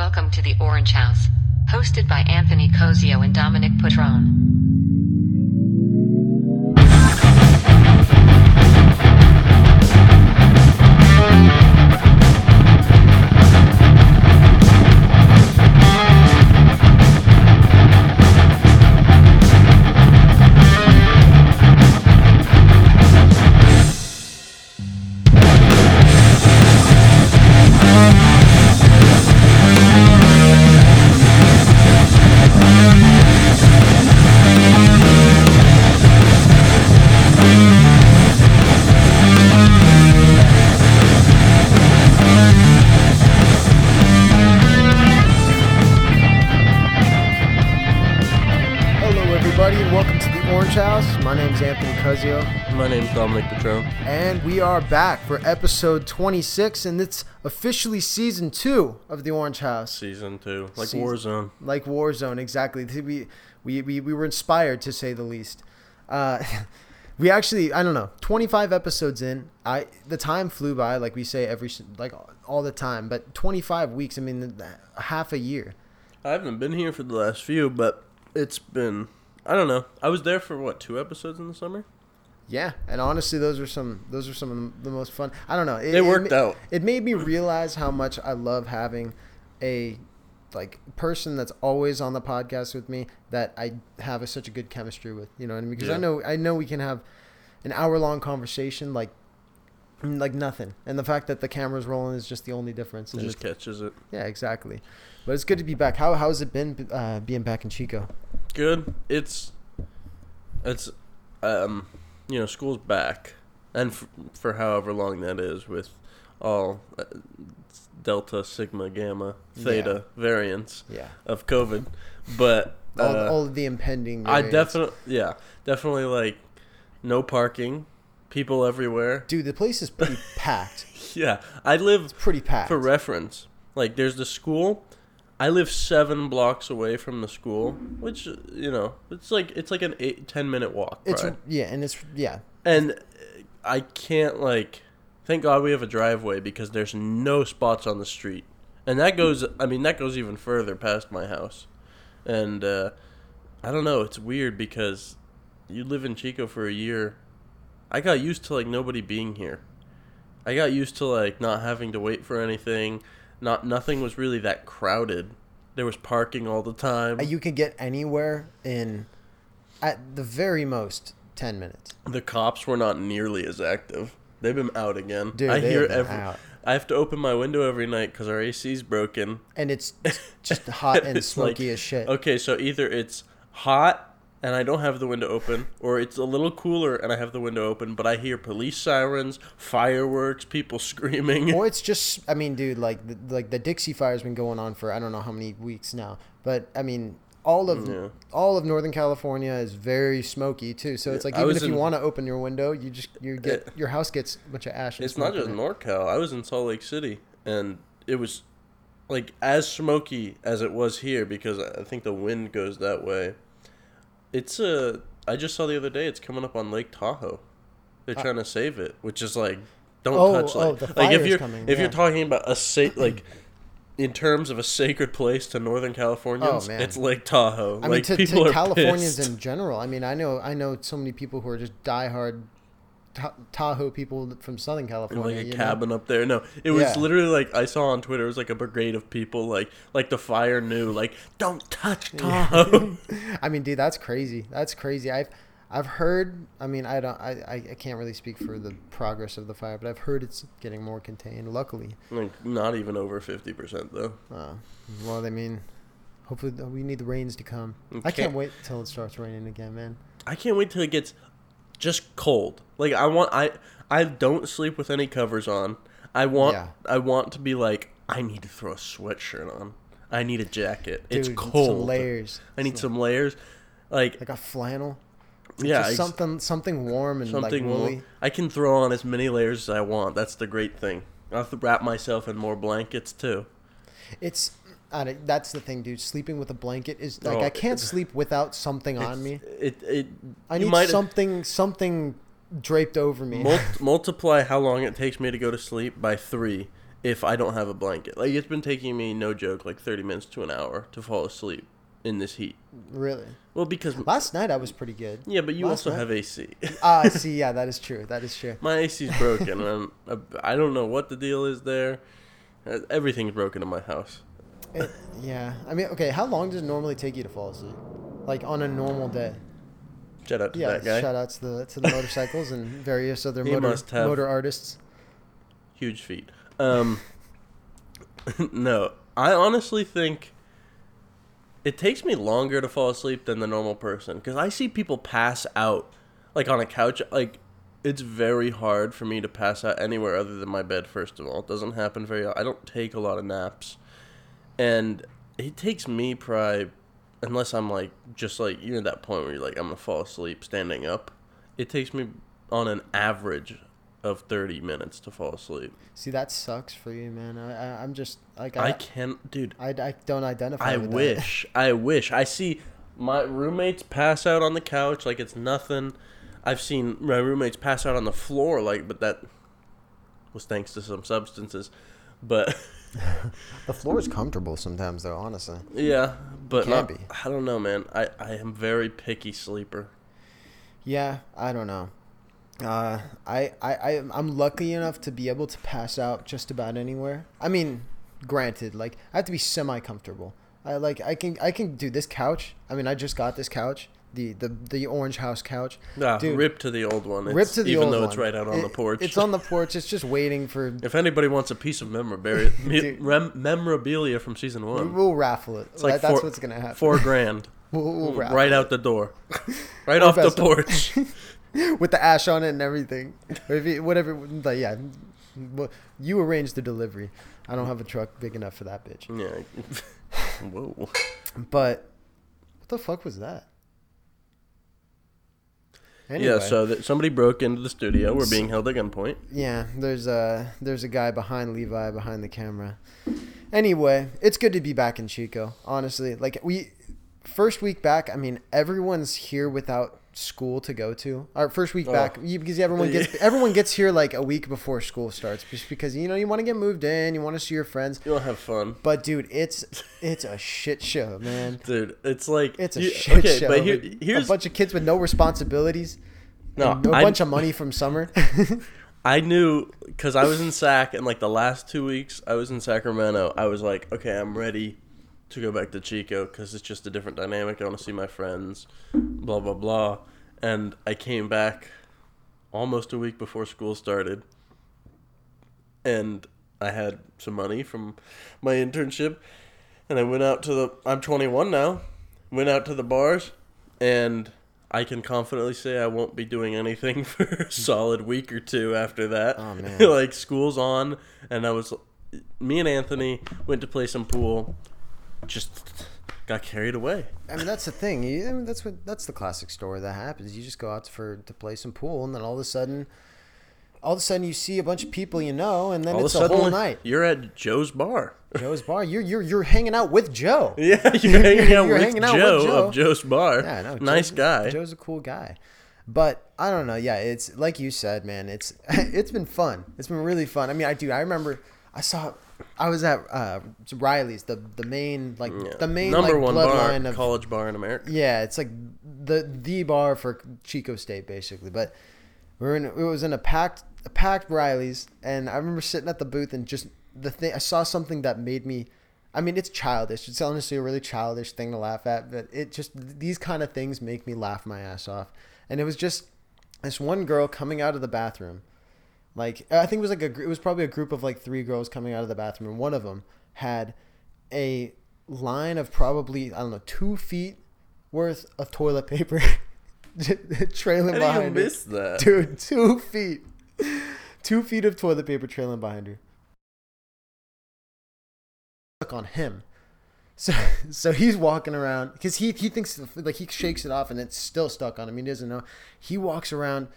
Welcome to the Orange House, hosted by Anthony Cozio and Dominic Patrone. We are back for episode 26, and it's officially season two of the Orange House. Season two, like Season- Warzone. Like Warzone, exactly. We, we, we, we were inspired, to say the least. Uh, we actually, I don't know, 25 episodes in. I The time flew by, like we say every, like all the time, but 25 weeks, I mean, half a year. I haven't been here for the last few, but it's been. I don't know. I was there for what two episodes in the summer. Yeah, and honestly, those are some those are some of the most fun. I don't know. It, They worked ma- out. It made me realize how much I love having a like person that's always on the podcast with me that I have a, such a good chemistry with. You know what I mean? Because I know I know we can have an hour long conversation like like nothing, and the fact that the camera's rolling is just the only difference. It just catches it. yeah, exactly. But it's good to be back. How how's it been uh, being back in Chico? Good. It's. It's, um, you know, school's back, and f- for however long that is, with all uh, Delta, Sigma, Gamma, Theta variants Yeah, of COVID, but all, uh, all of the impending. I definitely, yeah, definitely like no parking, people everywhere. dude. The place is pretty packed. Yeah, I live Pretty packed. for reference. Like, there's the school. I live seven blocks away from the school, which you know, it's like it's like an eight ten minute walk. It's yeah, and it's yeah. and I can't like. Thank God we have a driveway because there's no spots on the street, and that goes. I mean, that goes even further past my house, and uh, I don't know. It's weird because you live in Chico for a year. I got used to like nobody being here. I got used to like not having to wait for anything. Not nothing was really that crowded. There was parking all the time. Uh, You could get anywhere in, at the very most, ten minutes. The cops were not nearly as active. They've been out again. Dude, I hear every. out. I have to open my window every night because our AC's broken. And it's just hot and smoky like- as shit. Okay, so either it's hot and I don't have the window open, or it's a little cooler and I have the window open, but I hear police sirens, fireworks, people screaming. Or it's just, I mean, dude, like the, like the Dixie Fire's been going on for I don't know how many weeks now, but I mean, all of Yeah. all of Northern California is very smoky too. So it's like even if you in- want to open your window, you just you get Yeah. your house gets a bunch of ash. It's not just it. NorCal. I was in Salt Lake City, and it was like as smoky as it was here because I think the wind goes that way. It's a. I just saw the other day. It's coming up on Lake Tahoe. They're ah. trying to save it, which is like, don't Oh, touch oh, like, the like if you're coming, if yeah. you're talking about a sa- like. In terms of a sacred place to Northern Californians, Oh, it's Lake Tahoe. I mean, to, people to Californians pissed. in general. I mean, I know I know so many people who are just diehard Ta- Tahoe people from Southern California. like a you know? cabin up there. No, it was Yeah. literally like I saw on Twitter. It was like a brigade of people, like like the fire knew, like don't touch Tahoe. I mean, dude, that's crazy. That's crazy. I've I've heard. I mean, I don't. I, I, can't really speak for the progress of the fire, but I've heard it's getting more contained. Luckily. like not even over fifty percent though. Uh, well, I mean, hopefully we need the rains to come. You I can't can't- wait till it starts raining again, man. I can't wait till it gets just cold. Like I want I I don't sleep with any covers on. I want Yeah. I want to be like I need to throw a sweatshirt on. I need a jacket. Dude, it's cold. Some layers. I need some layers. Like like a flannel. yeah, Just ex- something something warm and something like woolly. more. I can throw on as many layers as I want. That's the great thing. I have to wrap myself in more blankets too. It's I that's the thing, dude. Sleeping with a blanket is like Oh, I can't sleep without something on me. It it. I need something something draped over me. mul- multiply how long it takes me to go to sleep by three, if I don't have a blanket. Like it's been taking me no joke like 30 minutes to an hour to fall asleep in this heat. Really? Well, because Last night I was pretty good. yeah, but you last also night- have AC. Ah, I see. Yeah, that is true. That is true. My AC's broken, and I'm, I don't know what the deal is there. Uh, Everything's broken in my house. It, yeah. I mean, okay. How long does it normally take you to fall asleep? Like on a normal day? Shout out to Yeah. that guy. Shout out to the to the motorcycles and various other He motor motor artists. Huge feet. Um, no, I honestly think it takes me longer to fall asleep than the normal person because I see people pass out like on a couch. Like it's very hard for me to pass out anywhere other than my bed. First of all, it doesn't happen very. I don't take a lot of naps, and it takes me probably unless I'm like just like you're at that point where you're like I'm gonna fall asleep standing up. It takes me on an average of 30 minutes to fall asleep. See, that sucks for you, man. I, I I'm just like I I can't, dude. I, I don't identify. I with that. wish. I wish. I see my roommates pass out on the couch like it's nothing. I've seen my roommates pass out on the floor like, but that was thanks to some substances. But The floor is comfortable sometimes, though. Honestly. yeah, but Can not, be. I don't know, man. I I am very picky sleeper. Yeah, I don't know. Uh, I, I, I, I'm lucky enough to be able to pass out just about anywhere. I mean, granted, like I have to be semi comfortable. I like I can I can do this couch. I mean, I just got this couch, the the the orange house couch. Ah, Dude. rip to the old one. It's, Rip to the even old though it's right out on It- the porch. It's on the porch. It's just waiting for. If anybody wants a piece of memorabilia, Dude. memorabilia from season one, We'll raffle it. it's like That- that's what's gonna happen. Four grand, We'll, we'll raffle right out the door, right off the porch. with the ash on it and everything. You, whatever, like yeah, you arrange the delivery. I don't have a truck big enough for that bitch. yeah. Whoa. But what the fuck was that? Yeah. So that somebody broke into the studio. We're being held at gunpoint. yeah, there's a there's a guy behind Levi behind the camera. Anyway, it's good to be back in Chico. Honestly, like we first week back. I mean, everyone's here without school to go to. Our first week Oh. back, you, because everyone gets everyone gets here like a week before school starts, just because you know you want to get moved in, you want to see your friends. You want to have fun, But dude, it's it's a shit show, man. dude. It's like It's a you- shit okay, show. but here, here's a bunch of kids with no responsibilities. no. no I, bunch of money from summer. I knew because I was in Sac and like the last two weeks I was in Sacramento. I was like, okay, I'm ready to go back to Chico because it's just a different dynamic. I want to see my friends, blah blah blah. And I came back almost a week before school started, and I had some money from my internship, and I went out to the. I'm 21 now. Went out to the bars, and I can confidently say I won't be doing anything for a solid week or two after that. Oh, man. like school's on, and I was. Me and Anthony went to play some pool. Just got carried away. I mean, that's the thing. You, I mean, that's what that's the classic story that happens. You just go out for to play some pool, and then all of a sudden, all of a sudden, you see a bunch of people you know, and then All it's a a whole night. you're at Joe's bar. Joe's bar. You're you're you're hanging out with Joe. Yeah, you're hanging out, You're with, hanging out with Joe Joe. of Joe's bar. Yeah, know. nice guy. Joe's a cool guy. But I don't know. Yeah, it's like you said, man. It's it's been fun. It's been really fun. I mean, I do. I remember I saw. I was at uh, Riley's, the the main like Yeah. the main number like, one bar, bloodline of college bar in America. Yeah, it's like the the bar for Chico State basically. But we were in it was in a packed a packed Riley's, and I remember sitting at the booth and just the thing I saw something that made me. I mean, it's childish. It's honestly a really childish thing to laugh at, but it just these kind of things make me laugh my ass off. And it was just this one girl coming out of the bathroom. Like I think it was like a it was probably a group of like three girls coming out of the bathroom, and one of them had a line of probably I don't know two feet worth of toilet paper trailing How behind her. miss that? Dude, two feet, two feet of toilet paper trailing behind her. Stuck on him. So, so he's walking around because he he thinks like he shakes it off and it's still stuck on him. He doesn't know. He walks around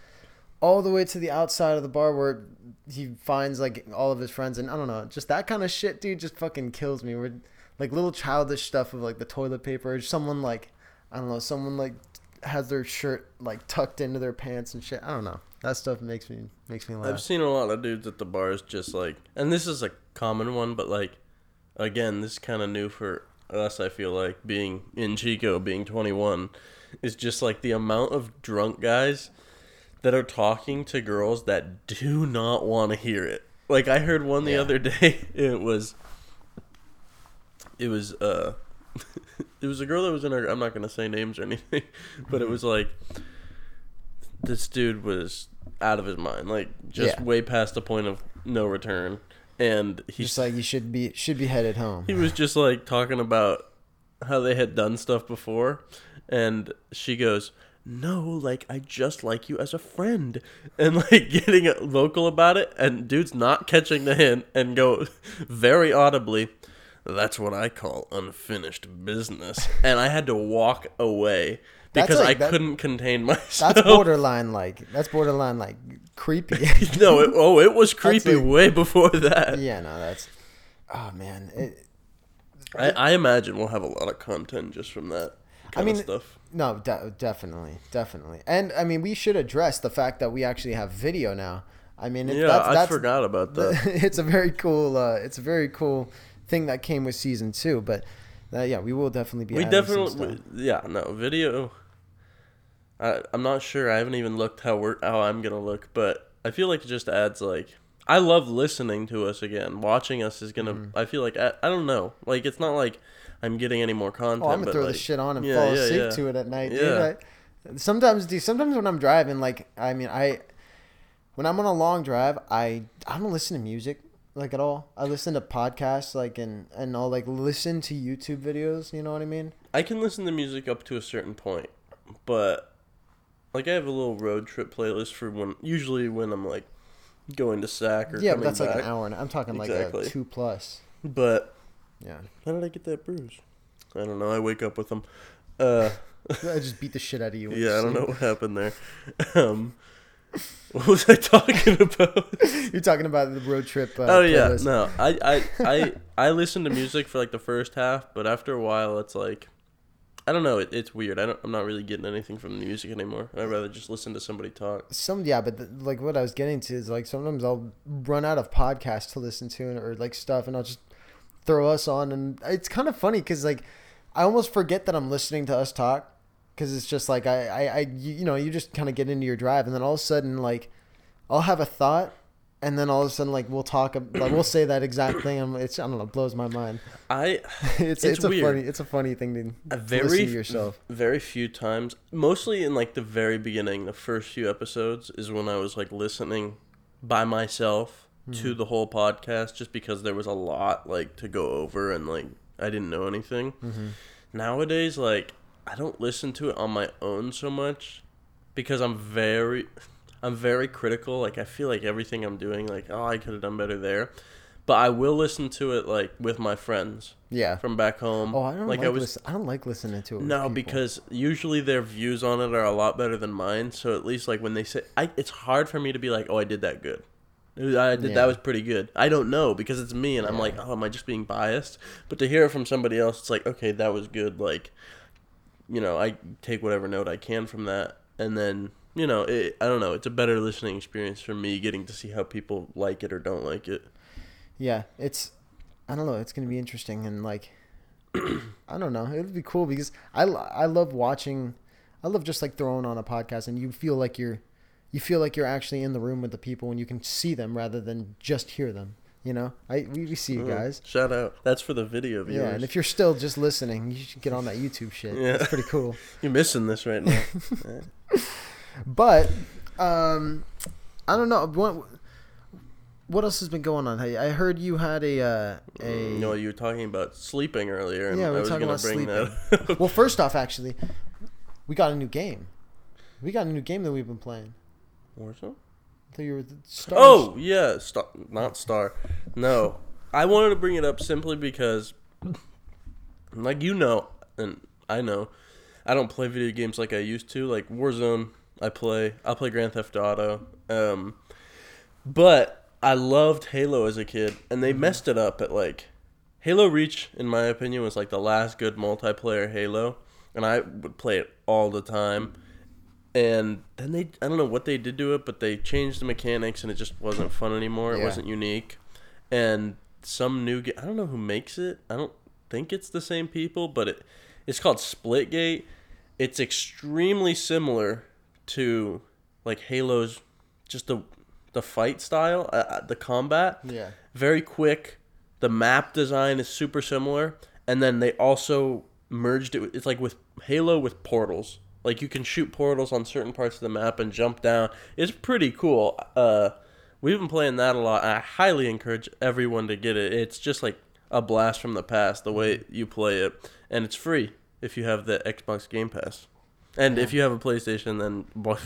all the way to the outside of the bar where he finds like all of his friends and I don't know, just that kind of shit, dude, just fucking kills me. Where like little childish stuff of like the toilet paper, or someone like I don't know, someone like has their shirt like tucked into their pants and shit. I don't know. That stuff makes me makes me laugh. I've seen a lot of dudes at the bars just like, and this is a common one, but like, again, this is kind of new for us. I feel like being in Chico, being 21, is just like the amount of drunk guys that are talking to girls that do not want to hear it. Like I heard one the Yeah. other day. It was, it was uh, it was a girl that was in her. I'm not gonna say names or anything, but it was like this dude was out of his mind, like just Yeah. way past the point of no return, and he's Just like you should be should be headed home. he was just like talking about how they had done stuff before, and she goes. No, like I just like you as a friend, and like getting vocal about it, and dude's not catching the hint, and go very audibly. That's what I call unfinished business, and I had to walk away because like- I that- couldn't contain myself. That's borderline like that's borderline like creepy. no, it, oh, it was creepy like- way before that. yeah, no, that's oh man. It, I, I imagine we'll have a lot of content just from that kind mean, of stuff. No, de- definitely, definitely, and I mean, we should address the fact that we actually have video now. I mean, it, Yeah, that's, I that's, forgot about that. it's a very cool, uh, it's a very cool thing that came with season two. But uh, yeah, we will definitely be. we definitely, we- yeah, no video. I, I'm not sure. I haven't even looked how we're how I'm gonna look, but I feel like it just adds like. I love listening to us again. Watching us is gonna. Mm-hmm. I feel like I, I don't know. Like it's not like I'm getting any more content. Oh, I'm gonna throw like, this shit on and yeah, fall asleep yeah. to it at night, dude. I, sometimes, dude, sometimes when I'm driving, like, I mean, I when I'm on a long drive, I I don't listen to music like at all. I listen to podcasts, like, and and I'll like listen to YouTube videos. You know what I mean? I can listen to music up to a certain point, but like I have a little road trip playlist for when usually when I'm like going to SAC or Yeah, that's like an hour. And I'm talking like a two plus. But Yeah, how did I get that bruise? I don't know. I wake up with them. Uh, I just beat the shit out of you. yeah, I don't know what happened there. Um, what was I talking about? You're talking about the road trip. Uh, oh yeah, playlist. no. I, I I I listen to music for like the first half, but after a while, it's like I don't know. It, it's weird. I don't. I'm not really getting anything from the music anymore. I'd rather just listen to somebody talk. some yeah but the, like what i was getting to is like sometimes i'll run out of podcasts to listen to and, or like stuff and i'll just throw us on and it's kind of funny because like i almost forget that i'm listening to us talk because it's just like I, I i you you know you just kind of get into your drive and then all of a sudden like i'll have a thought and then all of a sudden like we'll talk like we'll say that exact thing and it's i don't know blows my mind. I it's It's it's, a funny it's a funny thing to, a very listen to yourself. very few times mostly in like the very beginning the first few episodes is when i was like listening by myself To the whole podcast just because there was a lot like to go over and like i didn't know anything. Mm-hmm. nowadays like i don't listen to it on my own so much because i'm very i'm very critical. Like i feel like everything i'm doing like oh i could have done better there. But i will listen to it like with my friends yeah. from back home. Oh i don't like, I was listen, i don't like listening to it no, because usually their views on it are a lot better than mine. So at least like when they say, I, it's hard for me to be like, oh, I did that good. I did Yeah. that was pretty good. I don't know because it's me, and I'm Yeah. like, oh, am I just being biased? But to hear it from somebody else, it's like, okay, that was good. Like, you know, I take whatever note I can from that, and then you know, it, I don't know. It's a better listening experience for me getting to see how people like it or don't like it. yeah it's i don't know it's gonna be interesting and like i don't know it would be cool because I, I love watching i love just like throwing on a podcast and you feel like you're you feel like you're actually in the room with the people and you can see them rather than just hear them you know i we, see you Mm, guys Shout out. That's for the video viewers. yeah and if you're still just listening you should get on that youtube shit Yeah. it's pretty cool You're missing this right now. but um i don't know what what else has been going on i heard you had a uh a No, you were talking about sleeping earlier, and Yeah, we I were was talking about bring sleeping. well, first off, actually, we got a new game. We got a new game that we've been playing. Warzone? I thought you were the star. Oh yeah, star, not star. No, I wanted to bring it up simply because, like you know, and I know, I don't play video games like I used to. Like Warzone, I play. I play Grand Theft Auto. Um, but I loved Halo as a kid, and they messed it up at like Halo Reach. In my opinion, was like the last good multiplayer Halo, and I would play it all the time. And then they, I don't know what they did to it, but they changed the mechanics, and it just wasn't fun anymore. It Yeah. wasn't unique. And some new, I don't know who makes it. I don't think it's the same people, but it, it's called Splitgate. It's extremely similar to like Halo's, just the the fight style, uh, uh, the combat Yeah. very quick. The map design is super similar, and then they also merged it. with- It's like with Halo with portals. Like you can shoot portals on certain parts of the map and jump down. It's pretty cool. Uh, we've been playing that a lot. I highly encourage everyone to get it. It's just like a blast from the past the way you play it, and it's free if you have the Xbox Game Pass. And if you have a PlayStation, then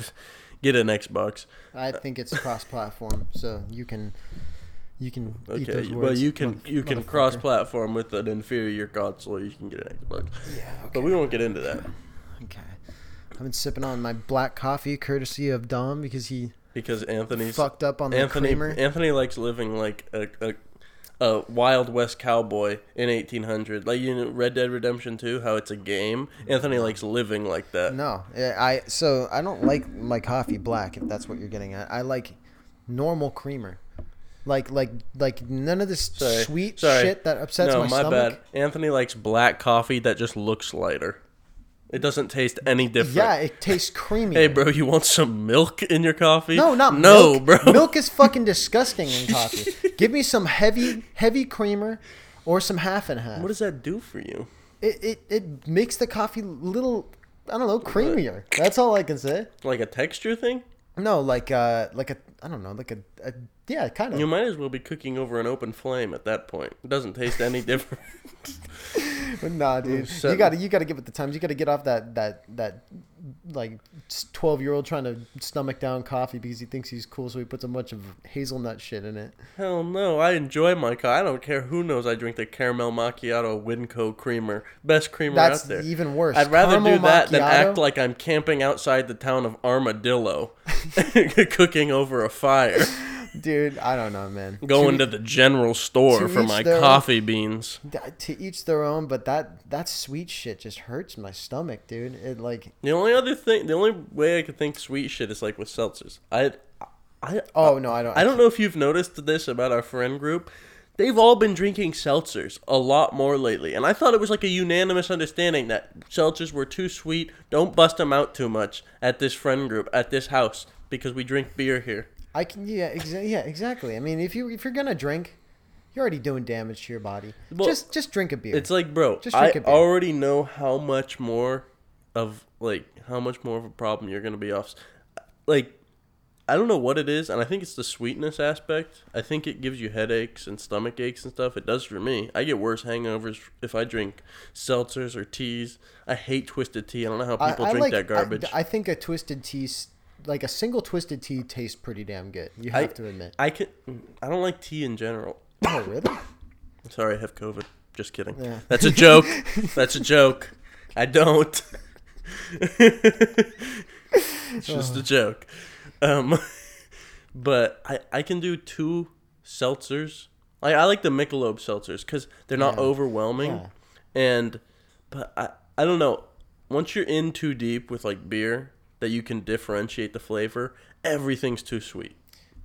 get an Xbox. I think it's cross-platform, so you can you can eat Okay, well you can you can cross-platform with an inferior console. You can get an Xbox, Yeah, but we won't get into that Okay. I've been sipping on my black coffee, courtesy of Dom, because he because Anthony's fucked up on the Anthony creamer. Anthony likes living like a, a a Wild West cowboy in 1800. Like you know Red Dead Redemption 2, how it's a game. Anthony likes living like that. No, I so I don't like my coffee black. If that's what you're getting at, I like normal creamer, like like like none of this Sorry, sweet sorry. shit that upsets no, my, my, stomach. bad. Anthony likes black coffee that just looks lighter. It doesn't taste any different. Yeah, it tastes creamy. Hey, bro, you want some milk in your coffee? No, not no, milk. bro. Milk is fucking disgusting in coffee. Give me some heavy heavy creamer, or some half and half. What does that do for you? it, it it makes the coffee little I don't know creamier. That's all I can say. Like a texture thing? No, like uh like a I don't know like a, a yeah kind of. You might as well be cooking over an open flame at that point. It doesn't taste any different. nah, dude. You got to you got to get with the times. You got to get off that that that like twelve year old trying to stomach down coffee because he thinks he's cool, so he puts a bunch of hazelnut shit in it. Hell no, I enjoy my coffee. I don't care who knows I drink the caramel macchiato Winco creamer. Best creamer That's out there. even worse. I'd rather Caramel do that than act like I'm camping outside the town of Armadillo, cooking over a fire, dude. I don't know, man. going to, to the general store to for my their own. coffee beans. to each their own, but that that sweet shit just hurts my stomach, dude. It like The only other thing, the only way I could think sweet shit is like with seltzers. I, I, oh no, I don't. I don't know if you've noticed this about our friend group. They've all been drinking seltzers a lot more lately, and I thought it was like a unanimous understanding that seltzers were too sweet. Don't bust them out too much at this friend group at this house because we drink beer here. I can yeah exa- yeah exactly. I mean, if you if you're gonna drink, you're already doing damage to your body. Well, just just drink a beer. It's like, bro, Just I drink a beer. already know how much more of like how much more of a problem you're gonna be off. Like, I don't know what it is, and I think it's the sweetness aspect. I think it gives you headaches and stomach aches and stuff. It does for me. I get worse hangovers if I drink seltzers or teas. I hate twisted tea. I don't know how people I drink like- that garbage. I, I think a twisted tea, like a single twisted tea, tastes pretty damn good. You have to admit. I can. I don't like tea in general. oh really? Sorry, I have COVID. Just kidding. Yeah. That's a joke. That's a joke. I don't. it's just a joke. Um, but I, I can do two seltzers. I, I like the Michelob seltzers because they're not Yeah. overwhelming. Yeah. And, but I, I don't know. Once you're in too deep with like beer, that you can differentiate the flavor, everything's too sweet.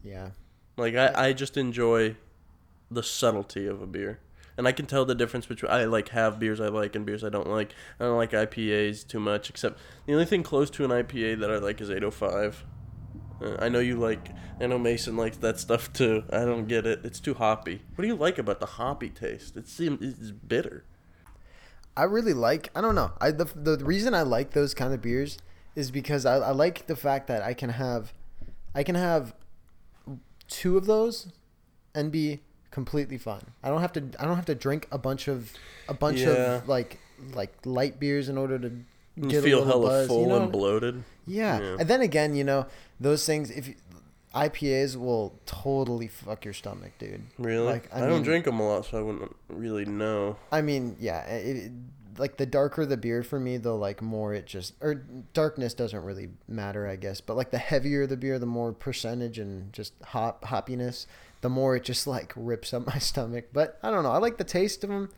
Yeah. Like I, I just enjoy the subtlety of a beer. And I can tell the difference between I like have beers I like and beers I don't like. I don't like IPAs too much except the only thing close to an IPA that I like is 805. Uh, I know you like I know Mason likes that stuff too. I don't get it. It's too hoppy. What do you like about the hoppy taste? It seems it's bitter. I really like. I don't know. I the the reason I like those kind of beers is because I, I like the fact that I can have, I can have two of those, and be completely fine. I don't have to. I don't have to drink a bunch of a bunch Yeah. of like like light beers in order to get feel a hella buzz. full you know? and bloated. Yeah. Yeah. and then again, you know, those things. If you, IPAs will totally fuck your stomach, dude. Really? Like, I I, don't drink them a lot, so I wouldn't really know. I mean, yeah, it, like the darker the beer for me, the like more it just or darkness doesn't really matter, I guess. But like the heavier the beer, the more percentage and just hop hoppiness, the more it just like rips up my stomach. But I don't know. I like the taste of them.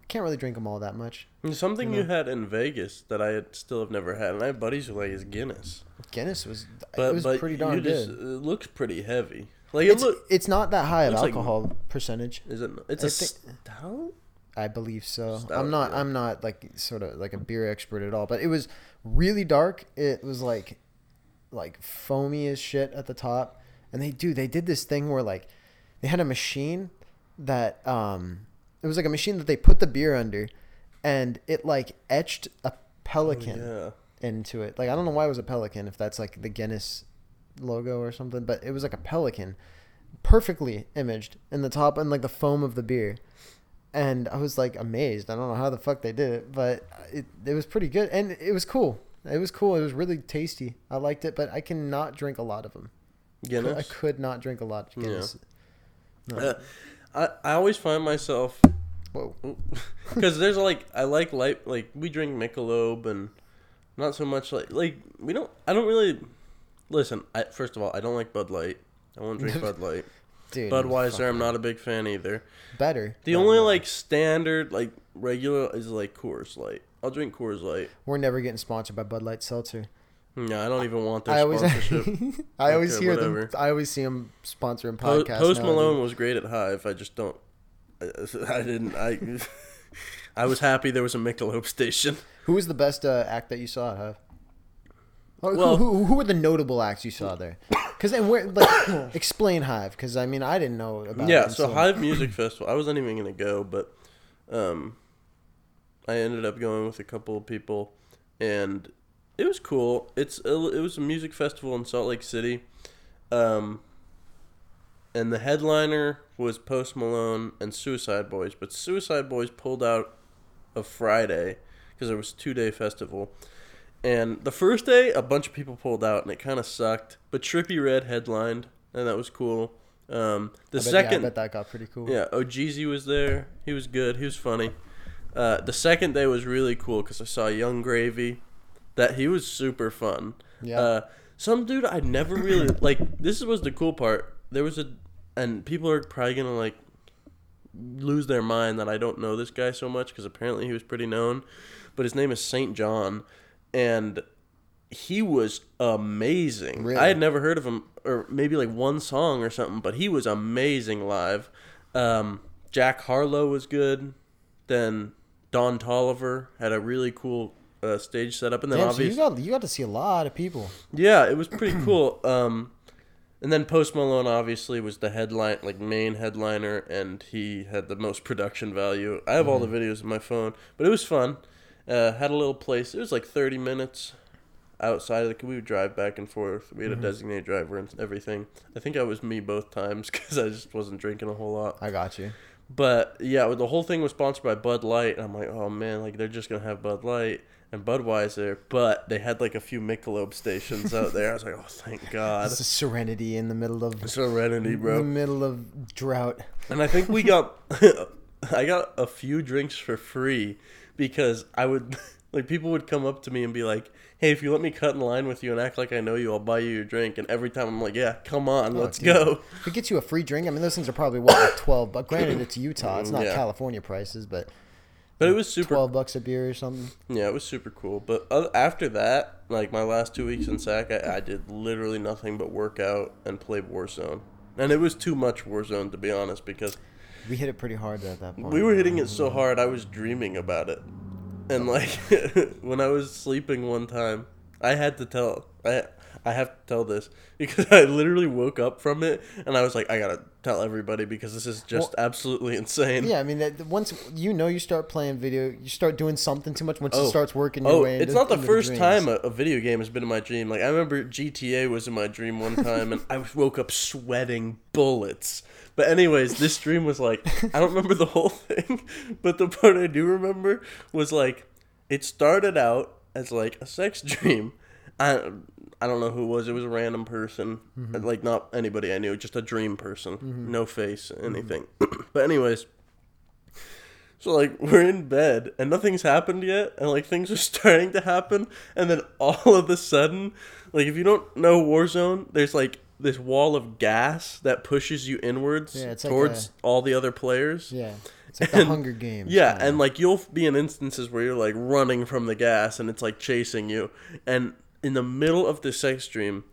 I can't really drink them all that much. Something You you had in Vegas that I still have never had, and I have buddies who like is Guinness, Guinness was but it was but pretty darn you just, good. it looks pretty heavy. Like it It's, look it's not that high of looks like- alcohol percentage. is it? It's I a think- stout. I believe so. Stout, I'm not. yeah. I'm not like sort of like a beer expert at all, but it was really dark. It was like, like foamy as shit at the top, and they do. They did this thing where like, they had a machine that um, it was like a machine that they put the beer under, and it like etched a pelican Oh, Yeah. into it. Like I don't know why it was a pelican if that's like the Guinness logo or something, but it was like a pelican, perfectly imaged in the top and like the foam of the beer. And I was like amazed. I don't know how the fuck they did it, but it it was pretty good and it was cool. It was cool. It was really tasty. I liked it, but I cannot drink a lot of them. Guinness. I could not drink a lot of Yeah. No. Uh, I I always find myself Whoa. because there's like I like light like we drink Michelob and not so much like like we don't I don't really listen. I, first of all, I don't like Bud Light. I won't drink Bud Light. Dude. Budweiser, I'm not a big fan either. better. The only no. like standard like regular is like Coors Light. I'll drink Coors Light. we're never getting sponsored by Bud Light Seltzer. No, I don't even want their I always, sponsorship. I always Okay, hear whatever. them. I always see them sponsoring podcasts. Post now, Malone dude. was great at Hive. I just don't. I, I didn't. I. I was happy there was a Michelob station. Who was the best uh, act that you saw at Hive? Well- who, who, who were the notable acts you saw there? Because and where like explain Hive? Because I mean I didn't know about. yeah, so Hive Music Festival. I wasn't even gonna go, but um, I ended up going with a couple of people, and it was cool. It's a, it was a music festival in Salt Lake City, um, and the headliner was Post Malone and Suicide Boys, but Suicide Boys pulled out of Friday because it was two day festival. And the first day, a bunch of people pulled out, and it kind of sucked. But Trippie Redd headlined, and that was cool. Um, the I bet, yeah, second, I bet that got pretty cool. yeah, Ojeezy was there. He was good. He was funny. Uh, the second day was really cool because I saw Yung Gravy. That he was super fun. Yeah. Uh, some dude I never really like. This was the cool part. There was a, and people are probably gonna like lose their mind that I don't know this guy so much because apparently he was pretty known. But his name is SAINt JHN, and he was amazing. Really? I had never heard of him, or maybe like one song or something, but he was amazing live. Um, Jack Harlow was good. Then Don Toliver had a really cool uh, stage setup, and then Damn, so you obviously, got you got to see a lot of people. yeah, it was pretty cool. Um, and then Post Malone obviously was the headline, like main headliner, and he had the most production value. I have all the videos on my phone, but it was fun. Uh, had a little place. It was like thirty minutes outside of the. We would drive back and forth. We had a designated driver and everything. I think I was me both times because I just wasn't drinking a whole lot. I got you. But yeah, the whole thing was sponsored by Bud Light, and I'm like, oh man, like they're just gonna have Bud Light and Budweiser, but they had like a few Michelob stations out there. I was like, oh thank God, It's a serenity in the middle of Serenity, bro in the middle of drought. And I think we got, I got a few drinks for free because I would, like, people would come up to me and be like, hey, if you let me cut in line with you and act like I know you, I'll buy you your drink. And every time I'm like, yeah, come on, oh, let's dude. go. If it gets you a free drink, I mean those things are probably what like twelve. But granted, it's Utah. It's not Yeah. California prices, but But it was super twelve bucks a beer or something. Yeah, it was super cool. But after that, like my last two weeks in SAC, I, I did literally nothing but work out and play Warzone. And it was too much Warzone, to be honest, because We hit it pretty hard at that point. we were hitting it so hard, I was dreaming about it. And like when I was sleeping one time, I had to tell I I have to tell this because I literally woke up from it and I was like, I gotta tell everybody because this is just absolutely insane. Yeah, I mean, that, once you know you start playing video, you start doing something too much. Once Oh. it starts working your Oh, way, it's not the first dreams. time a, a video game has been in my dream. Like I remember GTA was in my dream one time, and I woke up sweating bullets. But anyways, this dream was like I don't remember the whole thing, but the part I do remember was like it started out as like a sex dream. I I don't know who it was. It was a random person, Mm-hmm. like not anybody I knew, just a dream person, no face, anything. but anyways. So like we're in bed and nothing's happened yet, and like things are starting to happen, and then all of a sudden, like if you don't know Warzone, there's like this wall of gas that pushes you inwards Yeah, it's like towards all the other players. Yeah, It's like the Hunger Games. Yeah, kinda. and like you'll be in instances where you're like running from the gas and it's like chasing you. And in the middle of the sex dream,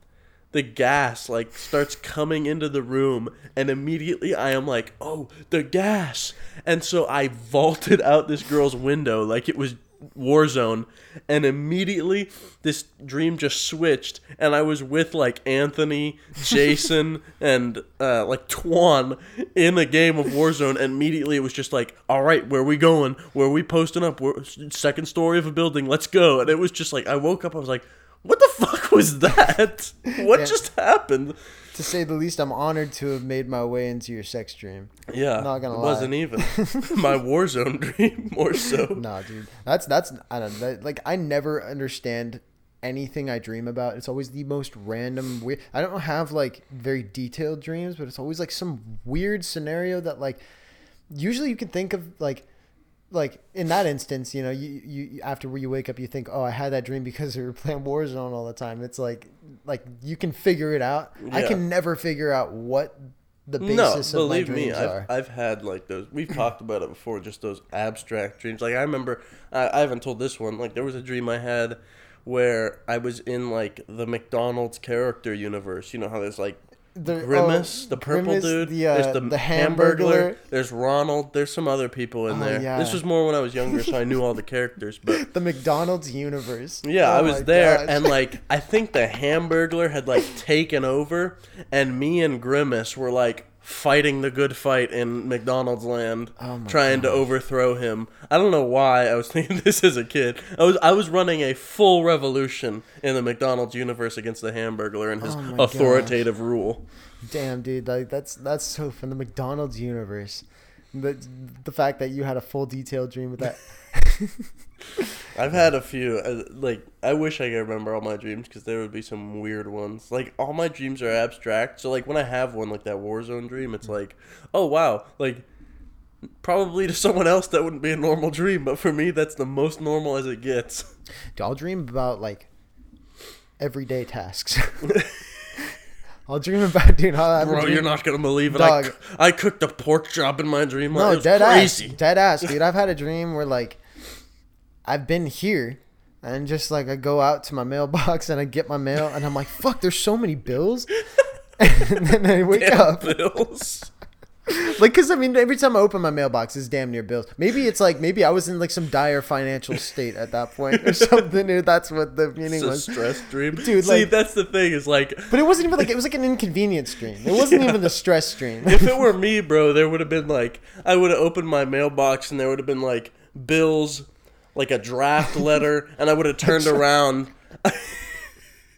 the gas like starts coming into the room and immediately I am like, "Oh, the gas." And so I vaulted out this girl's window like it was Warzone and immediately this dream just switched and I was with like Anthony, Jason and uh, like Twan in a game of Warzone and immediately it was just like all right where we going? Where we posting up? We're, second story of a building. Let's go. And it was just like I woke up I was like what the fuck was that what Yeah. just happened to say the least, I'm honored to have made my way into your sex dream. yeah Not gonna it lie. wasn't even my Warzone dream more so Nah, dude, that's that's I don't know. That, like I never understand anything I dream about. It's always the most random weird. I don't have like very detailed dreams, but it's always like some weird scenario that like usually you can think of like like in that instance, you know, you, you after you wake up, you think, oh, I had that dream because we were playing Warzone all the time. It's like like you can figure it out. I can never figure out what the No, basis of my believe dreams me, I've, are. I've had like those. We've talked about it before, just those abstract dreams. Like I remember, I, I haven't told this one. Like there was a dream I had where I was in like the McDonald's character universe. You know how there's like The- Grimace, oh, the purple Grimace, dude. the, uh, there's the, the Hamburglar. Hamburglar. There's Ronald. There's some other people in Oh, there. yeah. This was more when I was younger, so I knew all the characters. But the McDonald's universe. yeah, Oh I was there, gosh. and like I think the Hamburglar had like taken over, and me and Grimace were like fighting the good fight in McDonald's land, Oh trying to overthrow him. I don't know why I was thinking this as a kid. I was I was running a full revolution in the McDonald's universe against the Hamburglar and his Oh authoritative rule. damn dude, like that's that's so from the McDonald's universe. The the fact that you had a full detailed dream with that. I've had a few. uh, Like I wish I could remember all my dreams because there would be some weird ones. Like all my dreams are abstract. So like when I have one like that Warzone dream, it's like, oh wow, like probably to someone else that wouldn't be a normal dream, but for me that's the most normal as it gets. Dude, I'll dream about like everyday tasks. I'll dream about dude. Have Bro, you're not gonna believe it. I, Dog. I cooked a pork chop in my dream. No, it was dead crazy. ass, dead ass, dude. I've had a dream where like I've been here and just like I go out to my mailbox and I get my mail and I'm like, fuck, there's so many bills. and then I wake Damn up. bills. Like, cause I mean, every time I open my mailbox, it's damn near bills. Maybe it's like maybe I was in like some dire financial state at that point or something. Dude, that's what the meaning was. stress dream, Dude, See, like- that's the thing is like. But it wasn't even like it was like an inconvenience dream. It wasn't even the stress dream. if it were me, bro, there would have been like I would have opened my mailbox and there would have been like bills, like a draft letter, and I would have turned around.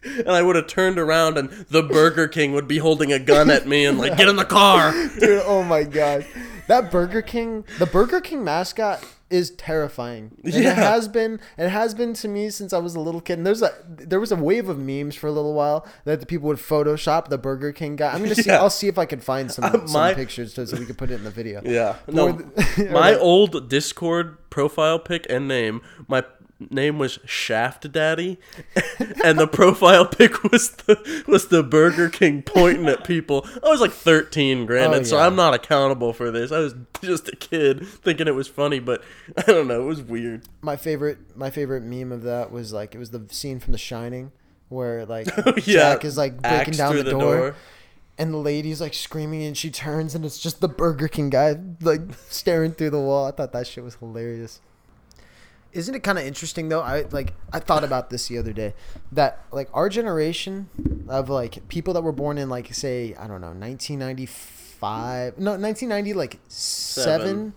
And I would have turned around, and the Burger King would be holding a gun at me and like, "Get in the car!" Dude, oh my god, that Burger King, the Burger King mascot is terrifying. And Yeah. it has been. It has been to me since I was a little kid. And there's a there was a wave of memes for a little while that the people would Photoshop the Burger King guy. I'm gonna see. I'll see if I can find some, Uh, some my- pictures so so we can put it in the video. Yeah, no, the- my old Discord profile pic and name, my name was Shaft Daddy, and the profile pic was the was the Burger King pointing at people. I was like 13, granted, Oh, so. I'm not accountable for this. I was just a kid thinking it was funny, but I don't know, it was weird. my favorite my favorite meme of that was like it was the scene from The Shining where like Oh, yeah, Jack is like breaking axe down through the, door, and the lady's like screaming and she turns and it's just the Burger King guy like staring through the wall. I thought that shit was hilarious. Isn't it kind of interesting though? I like I thought about this the other day that like our generation of like people that were born in like say I don't know 1995 no 1990 like 7, Seven.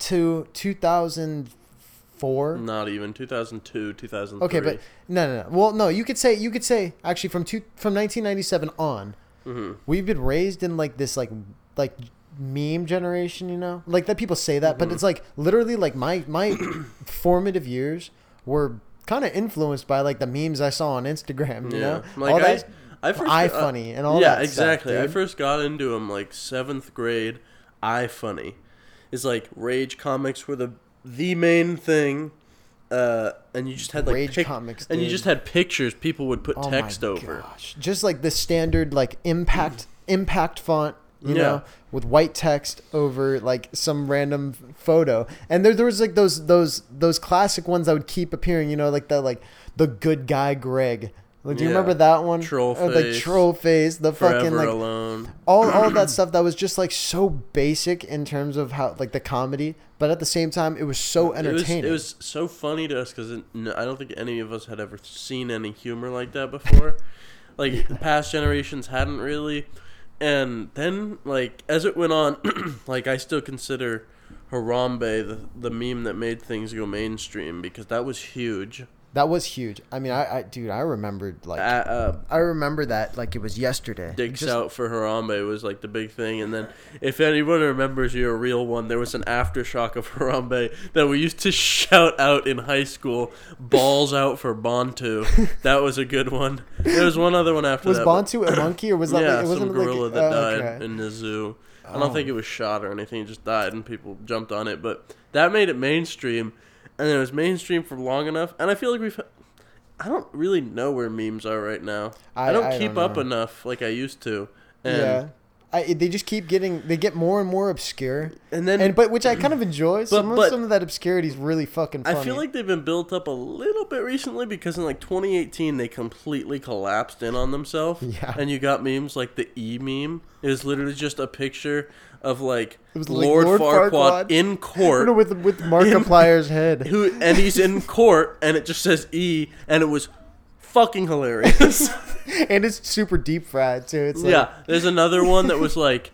to 2004 Not even 2002, 2003. Okay, but no, no, no. Well, no. You could say you could say actually from two from 1997 on, Mm-hmm. we've been raised in like this like like meme generation. You know, like that people say that, Mm-hmm. but it's like literally like my my formative years were kind of influenced by like the memes I saw on Instagram. You know, like all I, that I first iFunny and all yeah, that stuff, exactly. I first got into them like seventh grade. I funny is like Rage comics were the the main thing, uh, and you just had like Rage pic- comics, and you just had pictures people would put Oh my text over. Gosh. Just like the standard like impact impact font you Yeah. know, with white text over like some random photo. And there, there was like those those those classic ones that would keep appearing, you know, like the like the good guy Greg. Like, do you Yeah. remember that one? Troll Or, like face. troll face, the Forever fucking like alone. all all that stuff that was just like so basic in terms of how like the comedy, but at the same time it was so entertaining. It was, it was so funny to us because I don't think any of us had ever seen any humor like that before. like past generations hadn't really, and then like as it went on, like I still consider Harambe the the meme that made things go mainstream because that was huge. That was huge. I mean, I, I dude, I remembered like Uh, uh, I remember that like it was yesterday. Dicks Just- out for Harambe was like the big thing, and then if anyone remembers you're a real one, there was an aftershock of Harambe that we used to shout out in high school. Balls out for Bantu. That was a good one. There was one other one after Was that. Was Bantu a monkey or was that yeah, like it wasn't some gorilla like that oh, died okay. in the zoo. I Oh. don't think it was shot or anything; it just died, and people jumped on it. But that made it mainstream, and it was mainstream for long enough. And I feel like we've. I don't really know where memes are right now. I, I- don't I keep don't up enough like I used to. And, yeah. I, they just keep getting they get more and more obscure. And then And but which I kind of enjoy. Some but- of some of that obscurity is really fucking funny. I feel like they've been built up a little bit recently because in like 2018 they completely collapsed in on themselves. Yeah. And you got memes like the E meme. It was literally just a picture of like, It was like Lord, Lord Farquaad, Farquaad. in court. No, with with Markiplier's head. who and he's in court and it just says E and it was fucking hilarious. and it's super deep fried too. It's like, yeah. There's another one that was like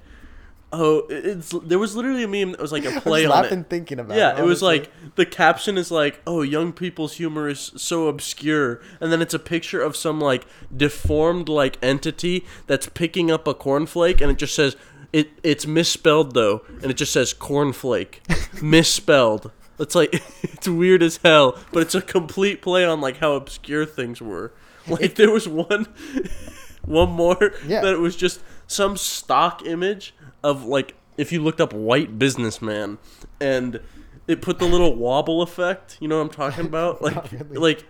oh it's there was literally a meme that was like a play on it. thinking about Yeah, it. it was like the caption is like, "Oh, young people's humor is so obscure," and then it's a picture of some like deformed like entity that's picking up a cornflake, and it just says it it's misspelled though, and it just says cornflake, misspelled. It's like it's weird as hell, but it's a complete play on like how obscure things were. Like there was one, one more Yeah. that it was just some stock image of like if you looked up white businessman and it put the little wobble effect. You know what I'm talking about? Like really. like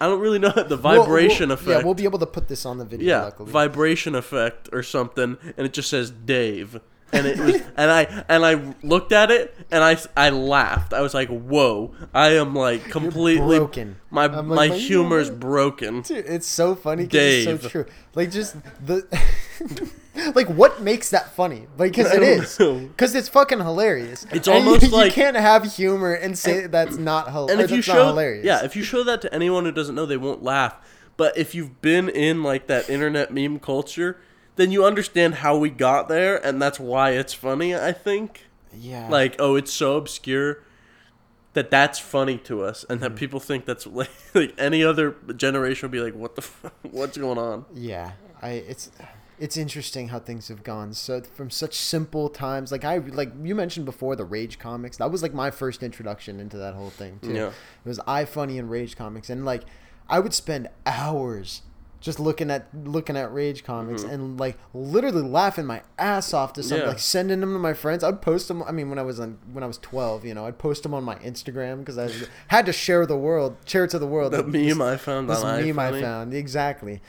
I don't really know the We'll- vibration we'll- effect. Yeah, we'll be able to put this on the video. Yeah, luckily. vibration effect or something, and it just says Dave. And it was, and I and I looked at it, and I I laughed. I was like, "Whoa! I am like completely broken. My like, my my humor's humor- broken." Dude, it's so funny because it's so true. Like just the like what makes that funny? Because I it is. Because it's fucking hilarious. It's And almost you, like- you can't have humor and say that's not hilarious. And if you show, hilarious. yeah, if you show that to anyone who doesn't know, they won't laugh. But if you've been in like that internet meme culture, then you understand how we got there, and that's why it's funny. I think. yeah, like oh it's so obscure that that's funny to us and Mm-hmm. that people think that's like, like any other generation would be like what the f- what's going on yeah, I it's it's interesting how things have gone. So from such simple times, like I like you mentioned before, the Rage comics. That was like my first introduction into that whole thing too. Yeah. It was iFunny and Rage comics, and like I would spend hours just looking at looking at Rage comics and like literally laughing my ass off to something, Mm-hmm. Yeah. like sending them to my friends. I'd post them. I mean, when I was on when I was twelve, you know, I'd post them on my Instagram because I had to share the world, share it to the world. the This- meme i found this meme I found exactly.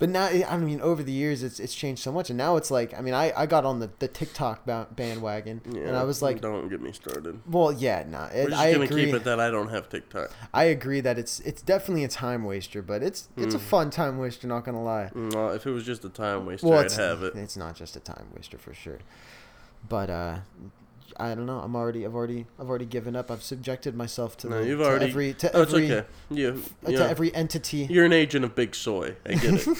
But now, I mean, over the years, it's it's changed so much, and now it's like, I mean, I, I got on the, the TikTok ba- bandwagon, and I was like, don't get me started well, yeah, nah, we're just I gonna agree. keep it that i don't have tiktok I agree that it's it's definitely a time waster, but it's it's a fun time waster. Not gonna lie. no, if it was just a time waster Well, i'd have it it's not just a time waster for sure. But uh, I don't know. I'm already I've already I've already given up. I've subjected myself to, no the, you've to already every to oh, it's every okay you, uh, you to every entity. you're an agent of big soy i get it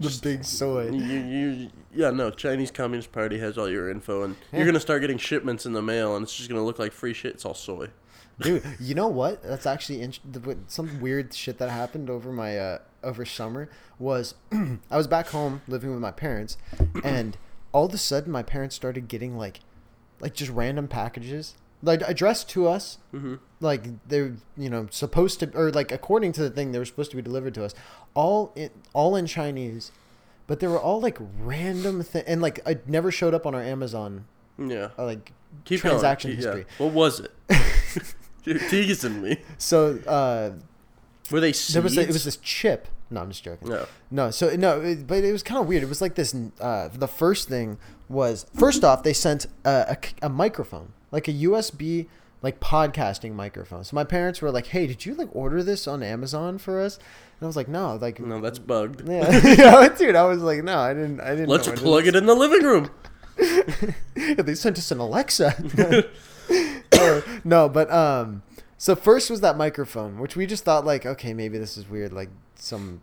the big soy. you, you yeah no chinese communist party has all your info and Yeah. you're gonna start getting shipments in the mail and it's just gonna look like free shit it's all soy Dude, you know what? That's actually what- some weird shit that happened over my uh, over summer was I was back home living with my parents, and all of a sudden my parents started getting like like just random packages like addressed to us. mm-hmm. Like they're you know supposed to or like according to the thing they were supposed to be delivered to us, all in all in Chinese, but they were all like random thing and like I never showed up on our Amazon yeah uh, like Keep transaction going. History. Yeah. What was it? Teasing me. So uh, Were they seeds? there was a, it was this chip. No, I'm just joking. No. No, so no, it, but it was kind of weird. It was like this. Uh, the first thing was first off, they sent a, a, a microphone, like a USB, like podcasting microphone. So my parents were like, "Hey, did you like order this on Amazon for us?" And I was like, "No, like, No, that's bugged. yeah, yeah, dude." I was like, "No, I didn't. I didn't." Let's plug it in the living room. they sent us an Alexa. Uh, no, but um, so first was that microphone, which we just thought like, okay, maybe this is weird, like some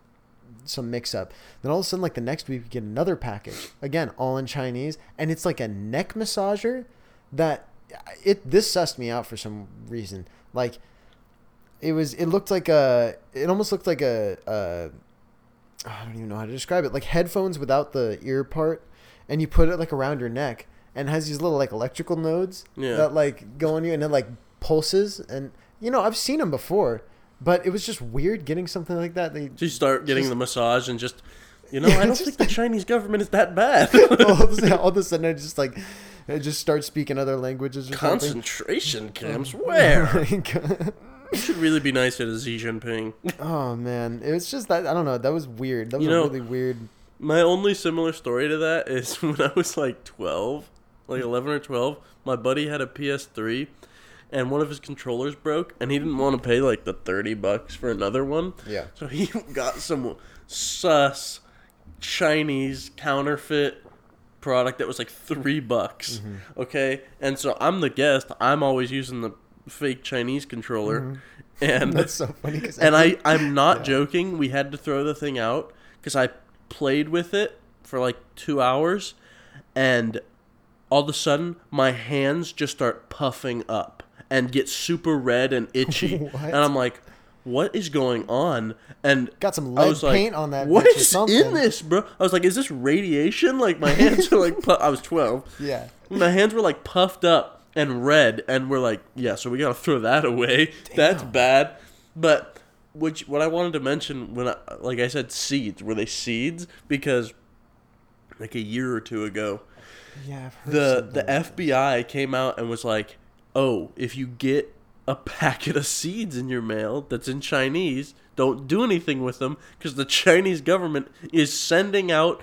some mix up. Then all of a sudden, like the next week, we get another package again, all in Chinese, and it's like a neck massager that uh, it this sussed me out for some reason. Like it was, it looked like a, it almost looked like a, a I don't even know how to describe it, like headphones without the ear part, and you put it like around your neck, and has these little like electrical nodes Yeah. that like go on you, and it like pulses, and you know I've seen them before, but it was just weird getting something like that. They So you start getting Just- the massage and just, you know, Yeah, I don't just- think the Chinese government is that bad. all, of a sudden, all of a sudden it just like I just start speaking other languages or something. Concentration oh camps? Where? You should really be nice to Xi Jinping. oh man, it was just that I don't know. That was weird. That was You a know- really weird. My only similar story to that is when I was like 12, like 11 or 12, my buddy had a PS3 and one of his controllers broke and he didn't want to pay like the 30 bucks for another one. Yeah. So he got some sus Chinese counterfeit product that was like 3 bucks. Mm-hmm. Okay? And so I'm the guest. I'm always using the fake Chinese controller. And Mm-hmm. That's so funny. Cause and think- I, I'm not Yeah. joking. We had to throw the thing out because I played with it for like two hours, and all of a sudden my hands just start puffing up and get super red and itchy, and I'm like, "What is going on?" And Got some I lead was like, paint on that What is something." in this, bro? I was like, "Is this radiation?" Like my hands are like, pu- I was 12. yeah. My hands were like puffed up and red, and we're like, yeah, so we gotta throw that away. That's bad. But which what I wanted to mention when I like I said seeds were they seeds because like a year or two ago Yeah. The the. FBI came out and was like, oh, if you get a packet of seeds in your mail that's in Chinese, don't do anything with them because the Chinese government is sending out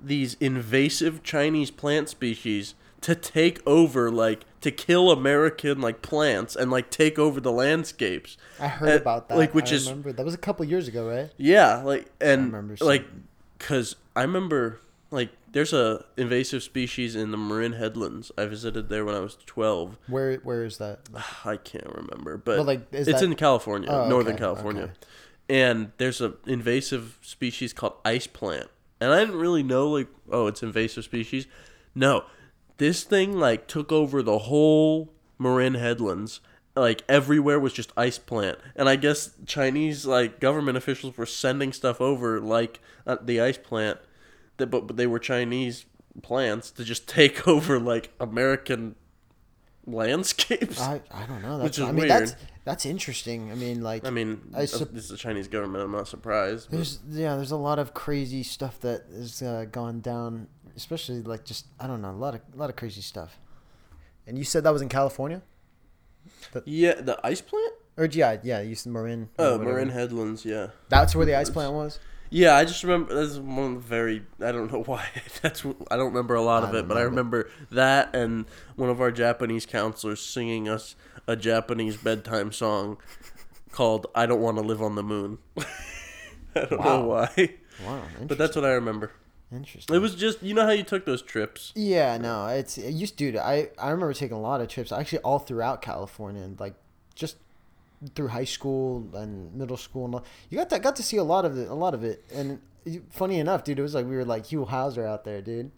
these invasive Chinese plant species to take over like to kill American like plants and like take over the landscapes. I heard Uh, about that. Like which I is remember. that was a couple years ago, right? yeah, like and remember like cuz I remember like there's a invasive species in the Marin Headlands. I visited there when I was 12. Where where is that? I can't remember, but like, is it's that- in California, Oh, Northern okay, California. okay. And there's a invasive species called ice plant. And I didn't really know like oh, it's invasive species. No. This thing like took over the whole Marin Headlands. Like everywhere was just ice plant. And I guess Chinese like government officials were sending stuff over like uh, the ice plant that but, but they were Chinese plants to just take over like American landscapes. I, I don't know. That's Which is I mean weird. that's interesting. I mean like I mean, I uh, sup- this is the Chinese government. I'm not surprised. but- there's yeah there's a lot of crazy stuff that has uh, gone down, especially like just I don't know a lot of a lot of crazy stuff. And you said that was in California, yeah, the ice plant. or yeah yeah you said Marin. Oh, whatever. Marin Headlands. Yeah, That's where the ice plant was. Yeah. I just remember that's one of the very. I don't know why. That's I don't remember a lot of I it, but I remember. that and one of our Japanese counselors singing us a Japanese bedtime song called "I Don't Want to Live on the Moon." I don't know why, Wow, but that's what I remember. interesting. It was just you know how you took those trips. Yeah, no, it's it used to. I I remember taking a lot of trips, actually all throughout California, and like just through high school and middle school and all. You got to got to see a lot of it, a lot of it. And funny enough, dude, it was like we were like Huell Howser out there, dude.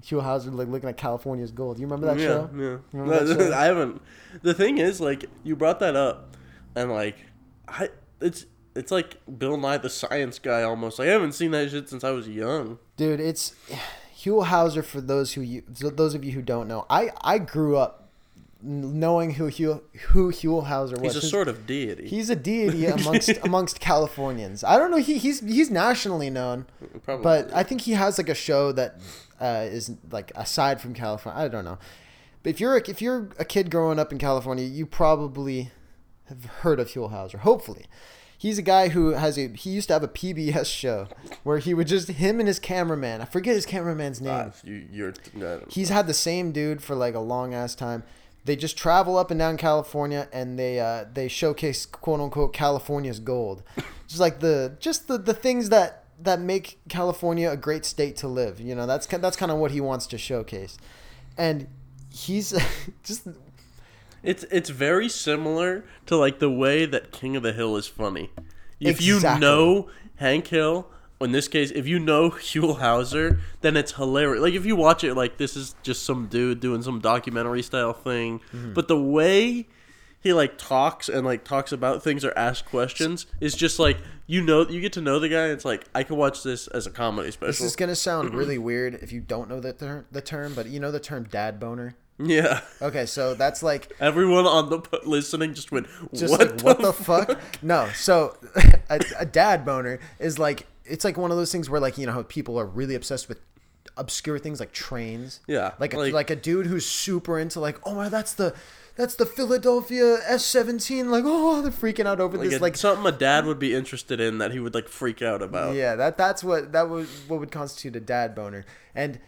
Huell Howser like looking at California's gold. You remember that yeah, show? Yeah, Remember that show? I haven't. The thing is, like, you brought that up, and like, I it's it's like Bill Nye the Science Guy almost. Like, I haven't seen that shit since I was young. Dude, it's Huell Howser for those who you those of you who don't know. I I grew up knowing who Hugh who Huell Howser was. He's a sort of deity. He's a deity amongst amongst Californians. I don't know. He, he's he's nationally known, Probably. but I think he has like a show that uh, is like aside from California. I don't know. But if you're a, if you're a kid growing up in California, you probably have heard of Huell Howser. Hopefully, He's a guy who has a. He used to have a PBS show where he would just him and his cameraman. I forget his cameraman's name. Ah, you, you're. no, He's had the same dude for like a long ass time. They just travel up and down California and they uh, they showcase quote unquote California's gold. Just like the just the, the things that that make California a great state to live. You know, that's that's kind of what he wants to showcase. And he's just It's it's very similar to like the way that King of the Hill is funny. If you know Hank Hill, in this case, if you know Huell Howser, then it's hilarious. Like if you watch it, like this is just some dude doing some documentary style thing, Mm-hmm. but the way he like talks and like talks about things or asks questions is just like you know you get to know the guy. It's like I could watch this as a comedy special. this is gonna sound really weird if you don't know the ter- the term, but you know the term dad boner. yeah, Okay, so that's like everyone on the p- listening just went just what like the what the fuck? No, so a, a dad boner is like it's like one of those things where like you know how people are really obsessed with obscure things like trains. Yeah, like a, like- like, a dude who's super into like oh my that's the that's the Philadelphia S seventeen like oh they're freaking out over Like, this it's like something a dad would be interested in that he would like freak out about. yeah that that's what that would what would constitute a dad boner and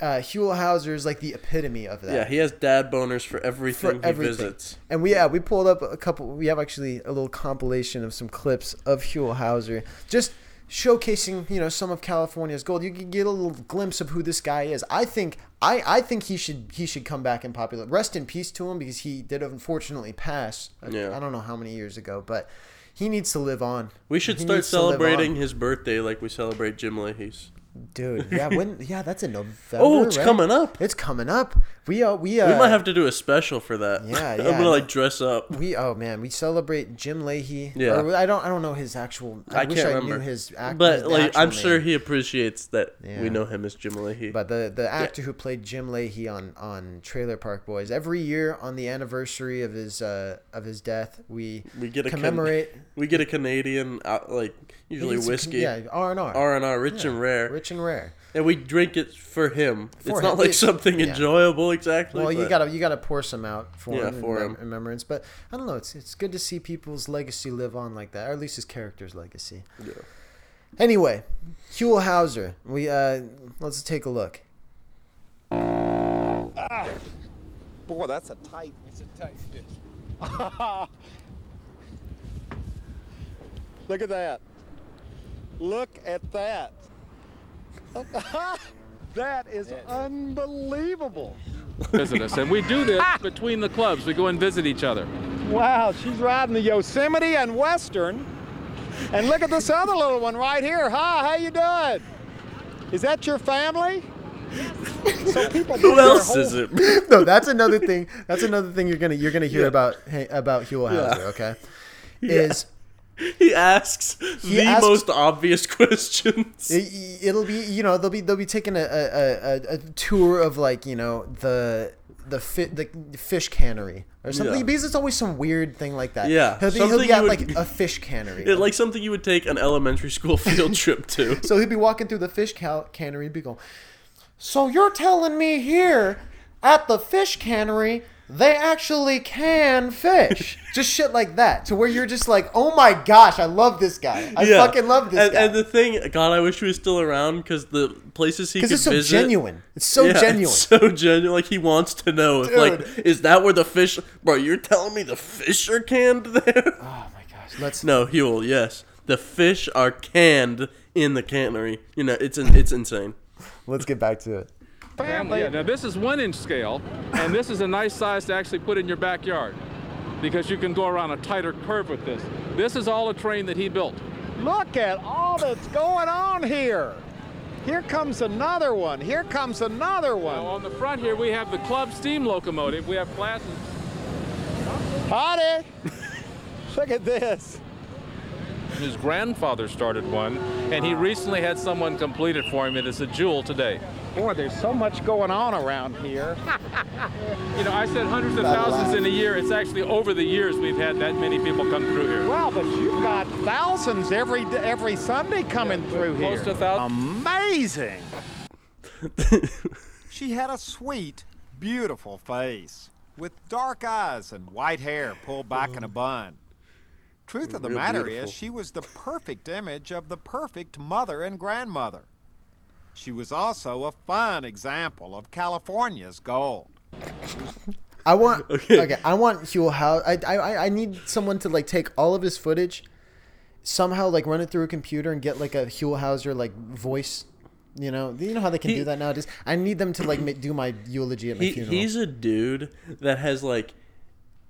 uh, Huell Howser is like the epitome of that. Yeah, he has dad boners for everything for he everything. visits. And we yeah we pulled up a couple. We have actually a little compilation of some clips of Huell Howser, just showcasing you know some of California's gold. You can get a little glimpse of who this guy is. I think I I think he should he should come back in popular. Rest in peace to him because he did unfortunately pass. I- Yeah. I don't know how many years ago, but he needs to live on. We should He start needs to live celebrating his birthday like we celebrate Jim Lahey's. dude. Yeah, when yeah that's in November. Oh, it's right? coming up. It's coming up. We uh we uh we might have to do a special for that. Yeah, I'm gonna like dress up. We oh man, we celebrate Jim Lahey. Yeah. Or I don't I don't know his actual. I, I, wish can't I remember. knew his act. but his- like, I'm sure he appreciates that Yeah. we know him as Jim Lahey. But the the actor who played Jim Lahey on on Trailer Park Boys every year on the anniversary of his uh of his death we we get a Can- commemorate we get a Canadian, uh, like usually whiskey, yeah R and R R and R, rich and rare, rich and rare. And we drink it for him. For it's him. not like something yeah. enjoyable exactly. Well, you gotta you gotta pour some out for Yeah, him, for in, him. in remembrance. But I don't know. It's it's good to see people's legacy live on like that, or at least his character's legacy. Yeah. Anyway, Huell Howser. We uh let's take a look. Boy, that's a tight. It's a tight fish. Look at that. Look at that. that is unbelievable. visit us. And we do this ah! between the clubs. We go and visit each other. Wow, she's riding the Yosemite and Western. And look at this other little one right here. Hi, how you doing? Is that your family? So people Who else is it? no, that's another thing. That's another thing you're gonna you're gonna hear Yeah. about hey, about Huell Howser. Yeah. Okay, is he asks He the asks- most obvious questions. it, it'll be you know they'll be they'll be taking a, a, a, a tour of like you know the the fi- the fish cannery or something Yeah. because it's always some weird thing like that. Yeah, he'll be, he'll be at you like a fish cannery. Yeah, like something you would take an elementary school field trip to. So he'd be walking through the fish cal- cannery, be going, So you're telling me here at the fish cannery they actually can fish? just shit like that, to where you're just like, Oh my gosh, I love this guy. I Yeah. fucking love this and, guy. And the thing, God, I wish he was still around because the places he could Because it's so visit. genuine. It's so Yeah, genuine. It's so genuine. Like he wants to know if, like, is that where the fish? Bro, you're telling me the fish are canned there? oh my gosh. Let's no, Huell. Yes, the fish are canned in the cannery. You know, it's it's insane. let's get back to it. Family. Yeah, now this is one inch scale, and this is a nice size to actually put in your backyard because you can go around a tighter curve with this. This is all a train that he built. Look at all that's going on here. Here comes another one. Here comes another Now, one. on the front here, we have the club steam locomotive. We have classes. Howdy. Look at this. His grandfather started one, and he recently had someone complete it for him. It is a jewel today. Boy, there's so much going on around here. You know, I said hundreds of thousands in a year. It's actually over the years we've had that many people come through here. Well, but you've got thousands every every Sunday coming through here. Close to a thousand. Amazing. she had a sweet, beautiful face with dark eyes and white hair pulled back in a mm. bun. Truth of the Real matter beautiful. is, she was the perfect image of the perfect mother and grandmother. She was also a fine example of California's gold. I want okay. Okay. I want Huell House. I, I I need someone to like take all of his footage, somehow like run it through a computer and get like a Huell Howser like voice. You know, you know how they can He- do that nowadays. I need them to like ma- do my eulogy at my He, funeral. he's a dude that has like,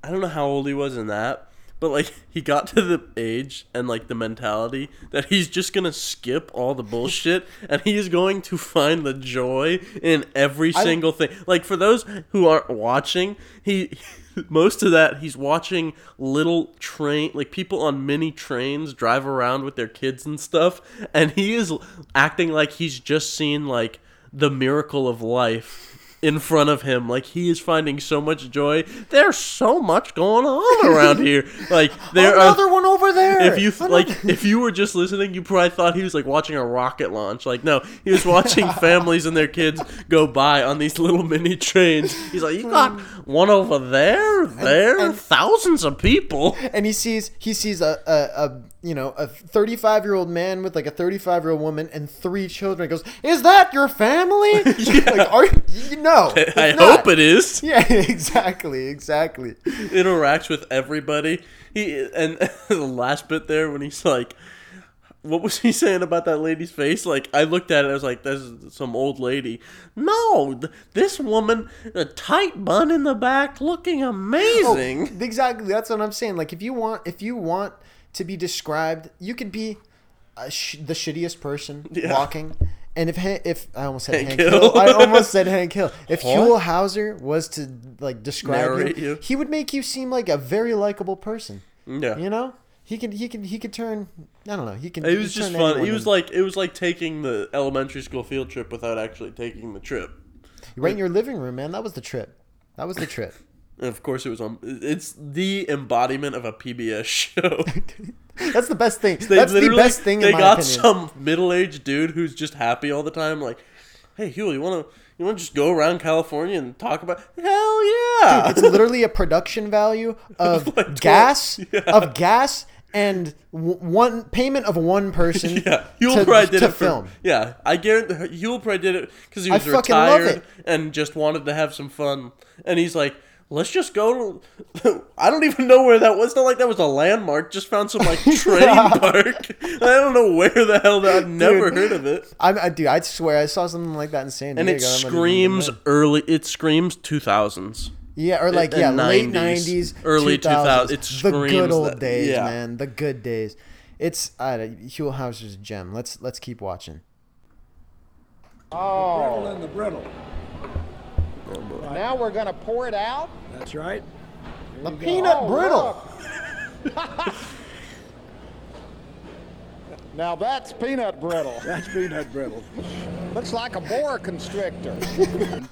I don't know how old he was in that, but like he got to the age and like the mentality that he's just gonna skip all the bullshit and he's going to find the joy in every I- single thing. Like for those who aren't watching, he. Most of that he's watching little train like people on mini trains drive around with their kids and stuff and he is acting like he's just seen like the miracle of life in front of him. Like he is finding so much joy. There's so much going on around here. Like there Another are. one over there. If you Another- like, if you were just listening, you probably thought he was like watching a rocket launch. Like no, he was watching families and their kids go by on these little mini trains. He's like, you got hmm. one over there, there, and- thousands of people. and he sees he sees a, a, a you know a 35 year old man with like a 35 year old woman and three children. He goes, "Is that your family?" like, are you know? I hope it is. Yeah, exactly, exactly. interacts with everybody. He and the last bit there when he's like, "What was he saying about that lady's face?" Like I looked at it, I was like, "This is some old lady." No, th- this woman, a tight bun in the back, looking oh, amazing. Oh, exactly. That's what I'm saying. Like if you want if you want to be described, you could be sh- the shittiest person Yeah. walking. And if Han- if I almost said Hank Hank, Hill. Hill, I almost said Hank Hill. If What? Huell Howser was to like describe you, he would make you seem like a very likable person. yeah. You know, he could he could he could turn. I don't know. He can. It was just fun. He was in- like it was like taking the elementary school field trip without actually taking the trip. right in your living room, man. That was the trip. That was the trip. And of course, it was on. It's the embodiment of a PBS show. That's the best thing. They That's the best thing. They in my got opinion. some middle-aged dude who's just happy all the time. Like, hey, Huey, you wanna you wanna just go around California and talk about? Hell yeah! it's literally a production value of Like gas yeah. of gas and w- one payment of one person yeah, Huell to, probably did to it for, film. Yeah, I guarantee Huell probably did it because he was retired and just wanted to have some fun. And he's like, let's just go to. I don't even know where that was. It's not like that was a landmark. Just found some like train park. I don't know where the hell that. I've never Dude. heard of it. I'm, I do. I swear I saw something like that in San Diego. And it I'm screams early. It screams two thousands. Yeah, or like the yeah, late 90s, early 2000s. 2000s. It the good old that- days, yeah. man. The good days. It's uh, Huell Howser's gem. Let's let's keep watching. Oh, and the brittle. Now we're going to pour it out? That's right. The peanut Oh, brittle. now that's peanut brittle. That's peanut brittle. Looks like a boa constrictor.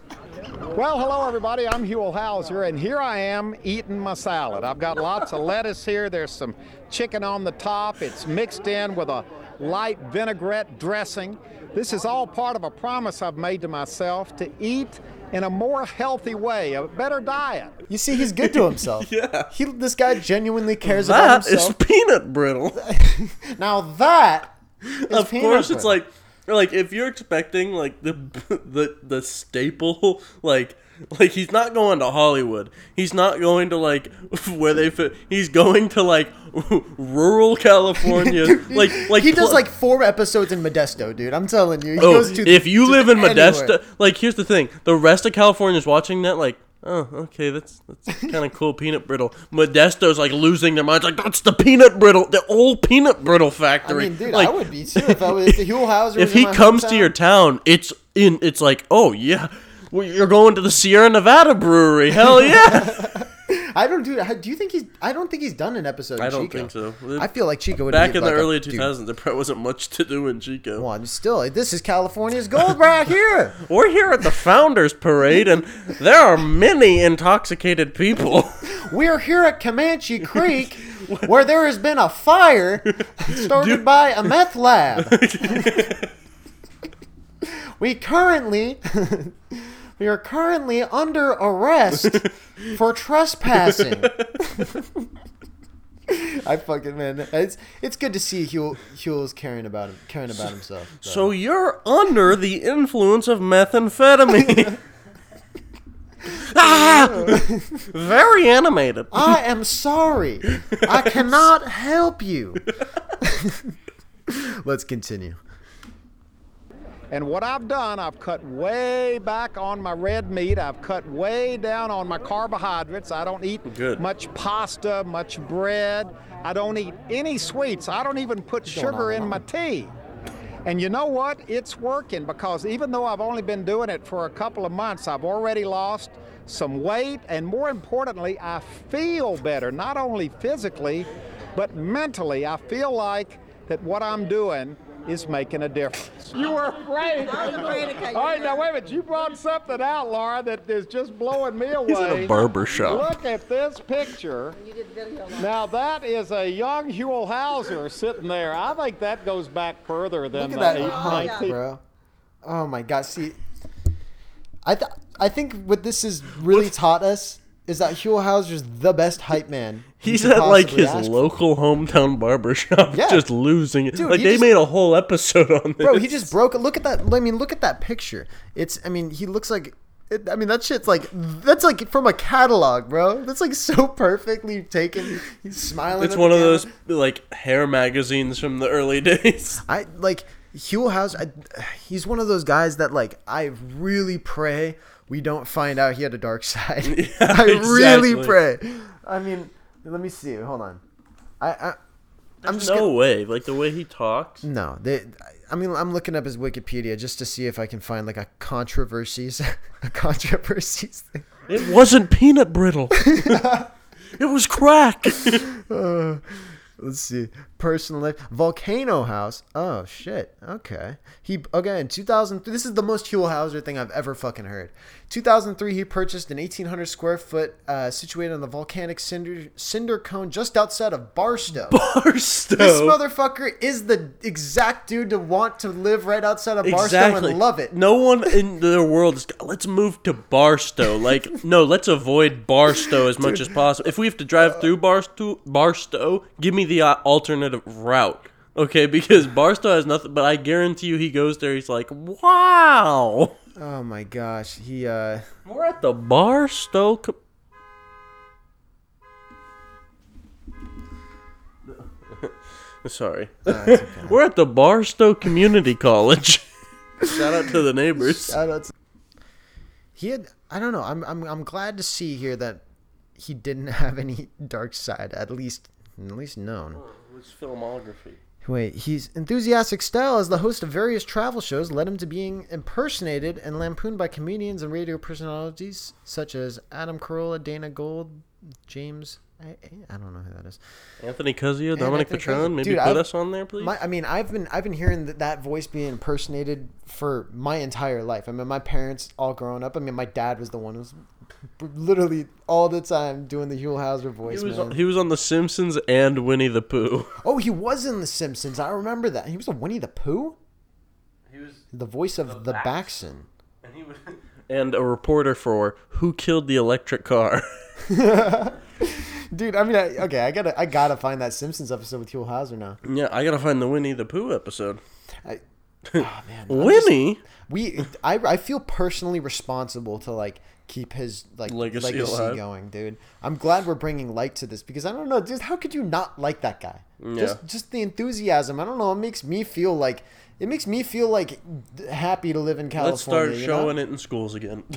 well, hello everybody. I'm Huell Howser, and here I am eating my salad. I've got lots of lettuce here. There's some chicken on the top. It's mixed in with a light vinaigrette dressing. This is all part of a promise I've made to myself to eat in a more healthy way, a better diet. You see, he's good to himself. Yeah. He, this guy genuinely cares about himself. That is peanut brittle. now that is of peanut course it's like like if you're expecting like the the the staple like like he's not going to Hollywood. He's not going to like where they fit. He's going to like rural California. like like he does pl- like four episodes in Modesto, dude. I'm telling you. He Oh, goes to if you live in anywhere. Modesto, like here's the thing: the rest of California is watching that, like, oh, okay, that's that's kind of cool. Peanut brittle. Modesto's like losing their minds, like that's the peanut brittle, the old peanut brittle I factory. mean, dude, like, I would be too if I was if Huell Howser. if he comes to your town, it's in. It's like, oh yeah, you're going to the Sierra Nevada Brewery. Hell yeah! I don't do. Do you think he's? I don't think he's done an episode. I don't Chico. think so. I feel like Chico would Back in like the early dude, 2000s, there probably wasn't much to do in Chico. Well, I'm still, this is California's gold right here. We're here at the Founders Parade, and there are many intoxicated people. We're here at Comanche Creek, where there has been a fire started by a meth lab. we currently, we are currently under arrest for trespassing. I fucking man, it's it's good to see Huell Huell's caring about him, caring about himself. So you're under the influence of methamphetamine. ah! Very animated. I am sorry. I cannot help you. Let's continue. And what I've done, I've cut way back on my red meat. I've cut way down on my carbohydrates. I don't eat Good. much pasta, much bread. I don't eat any sweets. I don't even put sugar in my tea. And you know what? It's working because even though I've only been doing it for a couple of months, I've already lost some weight. And more importantly, I feel better, not only physically, but mentally. I feel like that what I'm doing is making a difference. You were afraid. All right, now wait a minute. You brought something out, Laura, that is just blowing me away. He's in a barber shop. Look at this picture. Now that is a young Huell Howser sitting there. I think that goes back further than Look at that eight- hunk, 19 bro. Oh my god. See, I th- I think what this has really taught us is that Huell Howser's the best hype man. He's at like his local hometown barber shop, Yeah. just losing it. Dude, like they just- made a whole episode on this. Bro, he just broke. Look at that. I mean, look at that picture. It's. I mean, he looks like. It, I mean, that shit's like. That's like from a catalog, bro. That's like so perfectly taken. He's smiling. It's one of those like hair magazines from the early days. I like Huell Howser. I, he's one of those guys that like I really pray we don't find out he had a dark side. Yeah, I really pray. I mean, let me see. Hold on. I. I I'm just no gonna, way. Like the way he talks. no. They, I mean, I'm looking up his Wikipedia just to see if I can find like a controversies, a controversies thing. It wasn't peanut brittle. it was crack. Uh, let's see. Personal life. Volcano House. Oh shit. Okay. He okay in 2003. This is the most Huell Howser thing I've ever fucking heard. 2003. He purchased an 1,800 square foot uh, situated on the volcanic cinder cinder cone just outside of Barstow. Barstow. This motherfucker is the exact dude to want to live right outside of Barstow Exactly. and love it. No one in the world is. Let's move to Barstow. Like, no, let's avoid Barstow as much as possible. If we have to drive through Barstow, Barstow, give me the uh, alternative route. Okay, because Barstow has nothing. But I guarantee you, he goes there. He's like, "Wow, Oh my gosh. He uh. we're at the Barstow." Co- Sorry, we're at the Barstow Community College. Shout out to the neighbors. Shout out to- He had. I don't know. I'm. I'm. I'm glad to see here that he didn't have any dark side. At least. At least known. What's filmography? Wait. He's enthusiastic style as the host of various travel shows led him to being impersonated and lampooned by comedians and radio personalities such as Adam Carolla, Dana Gould, James. I, I don't know who that is. Anthony Cuzio, Dominic Patron, maybe Dude, put I've- us on there, please. My, I mean, I've been I've been hearing that, that voice being impersonated for my entire life. I mean, my parents all growing up. I mean, my dad was the one who was literally all the time doing the Huell Howser voice. he was man. he was on The Simpsons and Winnie the Pooh. oh, he was in The Simpsons. I remember that. He was a Winnie the Pooh, He was the voice of the, Backson. and he was and a reporter for Who Killed the Electric Car. Dude, I mean, I, okay, I gotta I gotta find that Simpsons episode with Huell Howser now. yeah, I gotta find the Winnie the Pooh episode. I, oh man, I'm just- Winnie. we I, I feel personally responsible to like keep his like Legacy legacy, going dude i'm glad we're bringing light to this because i don't know just how could you not like that guy just Yeah. just the enthusiasm i don't know it makes me feel like it makes me feel like happy to live in california Let's start showing know? it in schools again.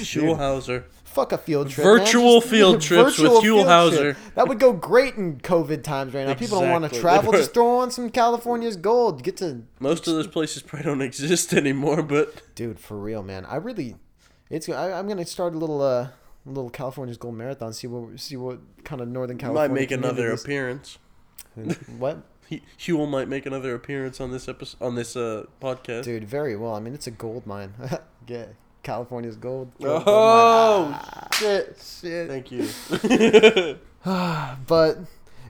Schulhauser. Fuck a field trip. Virtual Just- field trips with virtual Huell field That would go great in COVID times right now. People don't want to travel. Just throw on some California's gold. Get to Most of those places probably don't exist anymore, but dude for real man i really it's I, i'm gonna start a little uh little california's gold marathon see what see what kind of northern california might make another communities- appearance. what He, Huell might make another appearance on this episode on this uh, podcast. dude very well i mean it's a gold mine yeah california's gold, gold, gold Oh mine. Ah, shit shit Thank you. but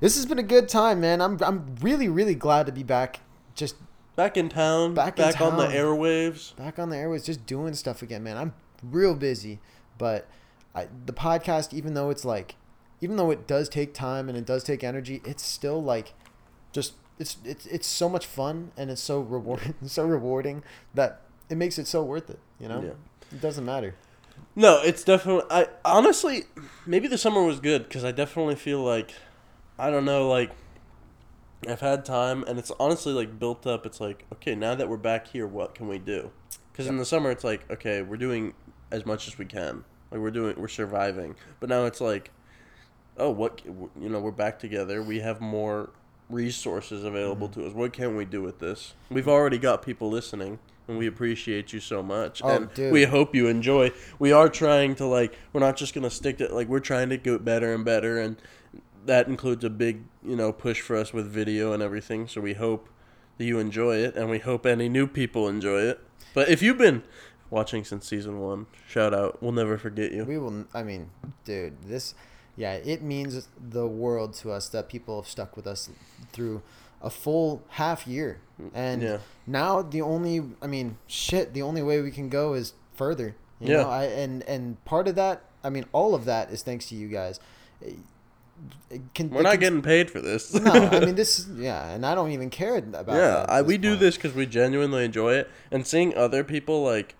this has been a good time man i'm i'm really really glad to be back just back in town. Back Back, in on the airwaves. back on the airwaves. just doing stuff again man i'm real busy but I, the podcast even though it's like even though it does take time and it does take energy, it's still like just it's it's it's so much fun and it's so rewarding so rewarding that it makes it so worth it. You know, Yeah. it doesn't matter. No, it's definitely. I honestly, maybe the summer was good because I definitely feel like, I don't know, like, I've had time and it's honestly like built up. It's like, okay, now that we're back here, what can we do? Because in the summer, it's like, okay, we're doing as much as we can. Like we're doing, we're surviving. But now it's like, oh, what? You know, we're back together. We have more resources available Mm-hmm. to us. What can we do with this? We've already got people listening. And we appreciate you so much, Oh, and dude. we hope you enjoy. We are trying to like, we're not just gonna stick to like, we're trying to get better and better, and that includes a big, you know, push for us with video and everything. So we hope that you enjoy it, and we hope any new people enjoy it. But if you've been watching since season one, shout out. We'll never forget you. We will. I mean, dude, this, yeah, it means the world to us that people have stuck with us through a full half year, mm, and Yeah. now the only, I mean, shit, the only way we can go is further. You Yeah. know, I and and part of that, I mean, all of that is thanks to you guys. Can- We're not can- getting paid for this. no, I mean this. Yeah, and I don't even care about. yeah, that I, we do this because we genuinely enjoy it, and seeing other people like,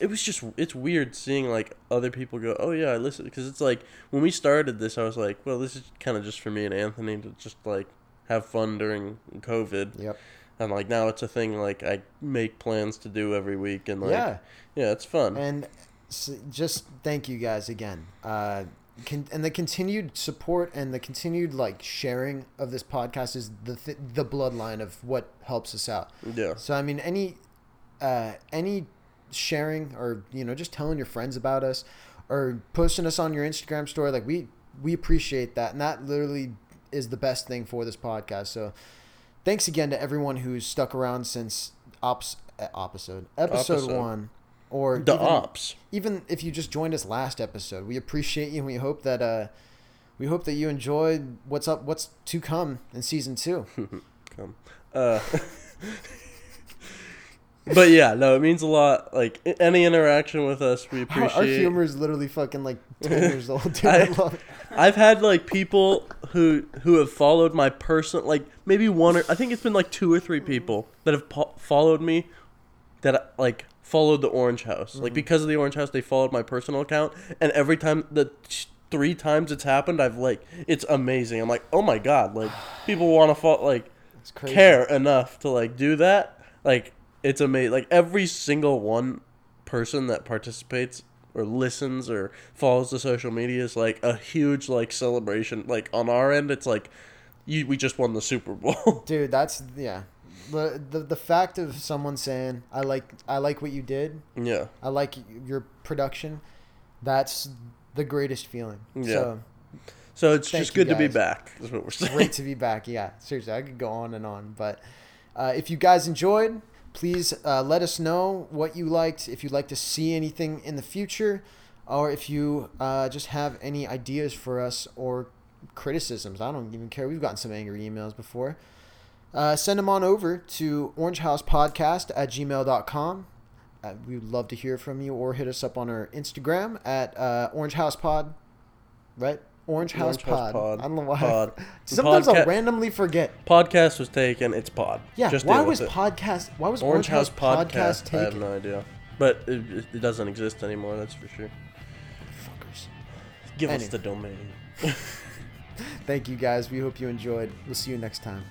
it was just it's weird seeing like other people go, oh yeah, I listen because it's like when we started this, I was like, well, this is kind of just for me and Anthony to just like have fun during COVID, Yep. and like now it's a thing like I make plans to do every week, and like Yeah. yeah, it's fun. And s just thank you guys again. Uh, con- and the continued support and the continued like sharing of this podcast is the th- the bloodline of what helps us out. yeah, So I mean, any uh, any sharing or you know just telling your friends about us or posting us on your Instagram story, like we we appreciate that, and that literally is the best thing for this podcast. So thanks again to everyone who's stuck around since ops episode episode Episode. one. Or the even, ops. even if you just joined us last episode, we appreciate you and we hope that uh we hope that you enjoyed what's up what's to come in season two. come. Uh, but yeah, no, it means a lot. Like any interaction with us, we appreciate. our humor is literally fucking like ten years old. Dude, I, I-. I've had like people who who have followed my person, like maybe one or I think it's been like two or three mm-hmm. people that have po- followed me, that like followed the Orange House. Like mm-hmm. because of the Orange House, they followed my personal account, and every time the t- three times it's happened, I've like it's amazing. I'm like, oh my god, like people want to follow like care enough to like do that like it's amazing like every single one person that participates or listens or follows the social media is like a huge like celebration like on our end it's like you we just won the super bowl Dude, that's yeah. The, the the fact of someone saying I like I like what you did. yeah I like your production. That's the greatest feeling. Yeah. So so it's just good to be back is what we're saying great to be back. Yeah, seriously, I could go on and on. But uh, if you guys enjoyed, please uh, let us know what you liked. If you'd like to see anything in the future, or if you uh, just have any ideas for us or criticisms, I don't even care. We've gotten some angry emails before. Uh, send them on over to orangehousepodcast at gmail.com. Uh, we would love to hear from you or hit us up on our Instagram at uh, orangehousepod. Right? Orange House, Orange House Pod. Pod. I don't know why. Pod. Sometimes I'll randomly forget. podcast was taken it's pod Yeah, just why was it. podcast? Why was orange house podcast, podcast i have no idea but it, it- it doesn't exist anymore that's for sure Fuckers. give us the domain Thank you guys. We hope you enjoyed. We'll see you next time.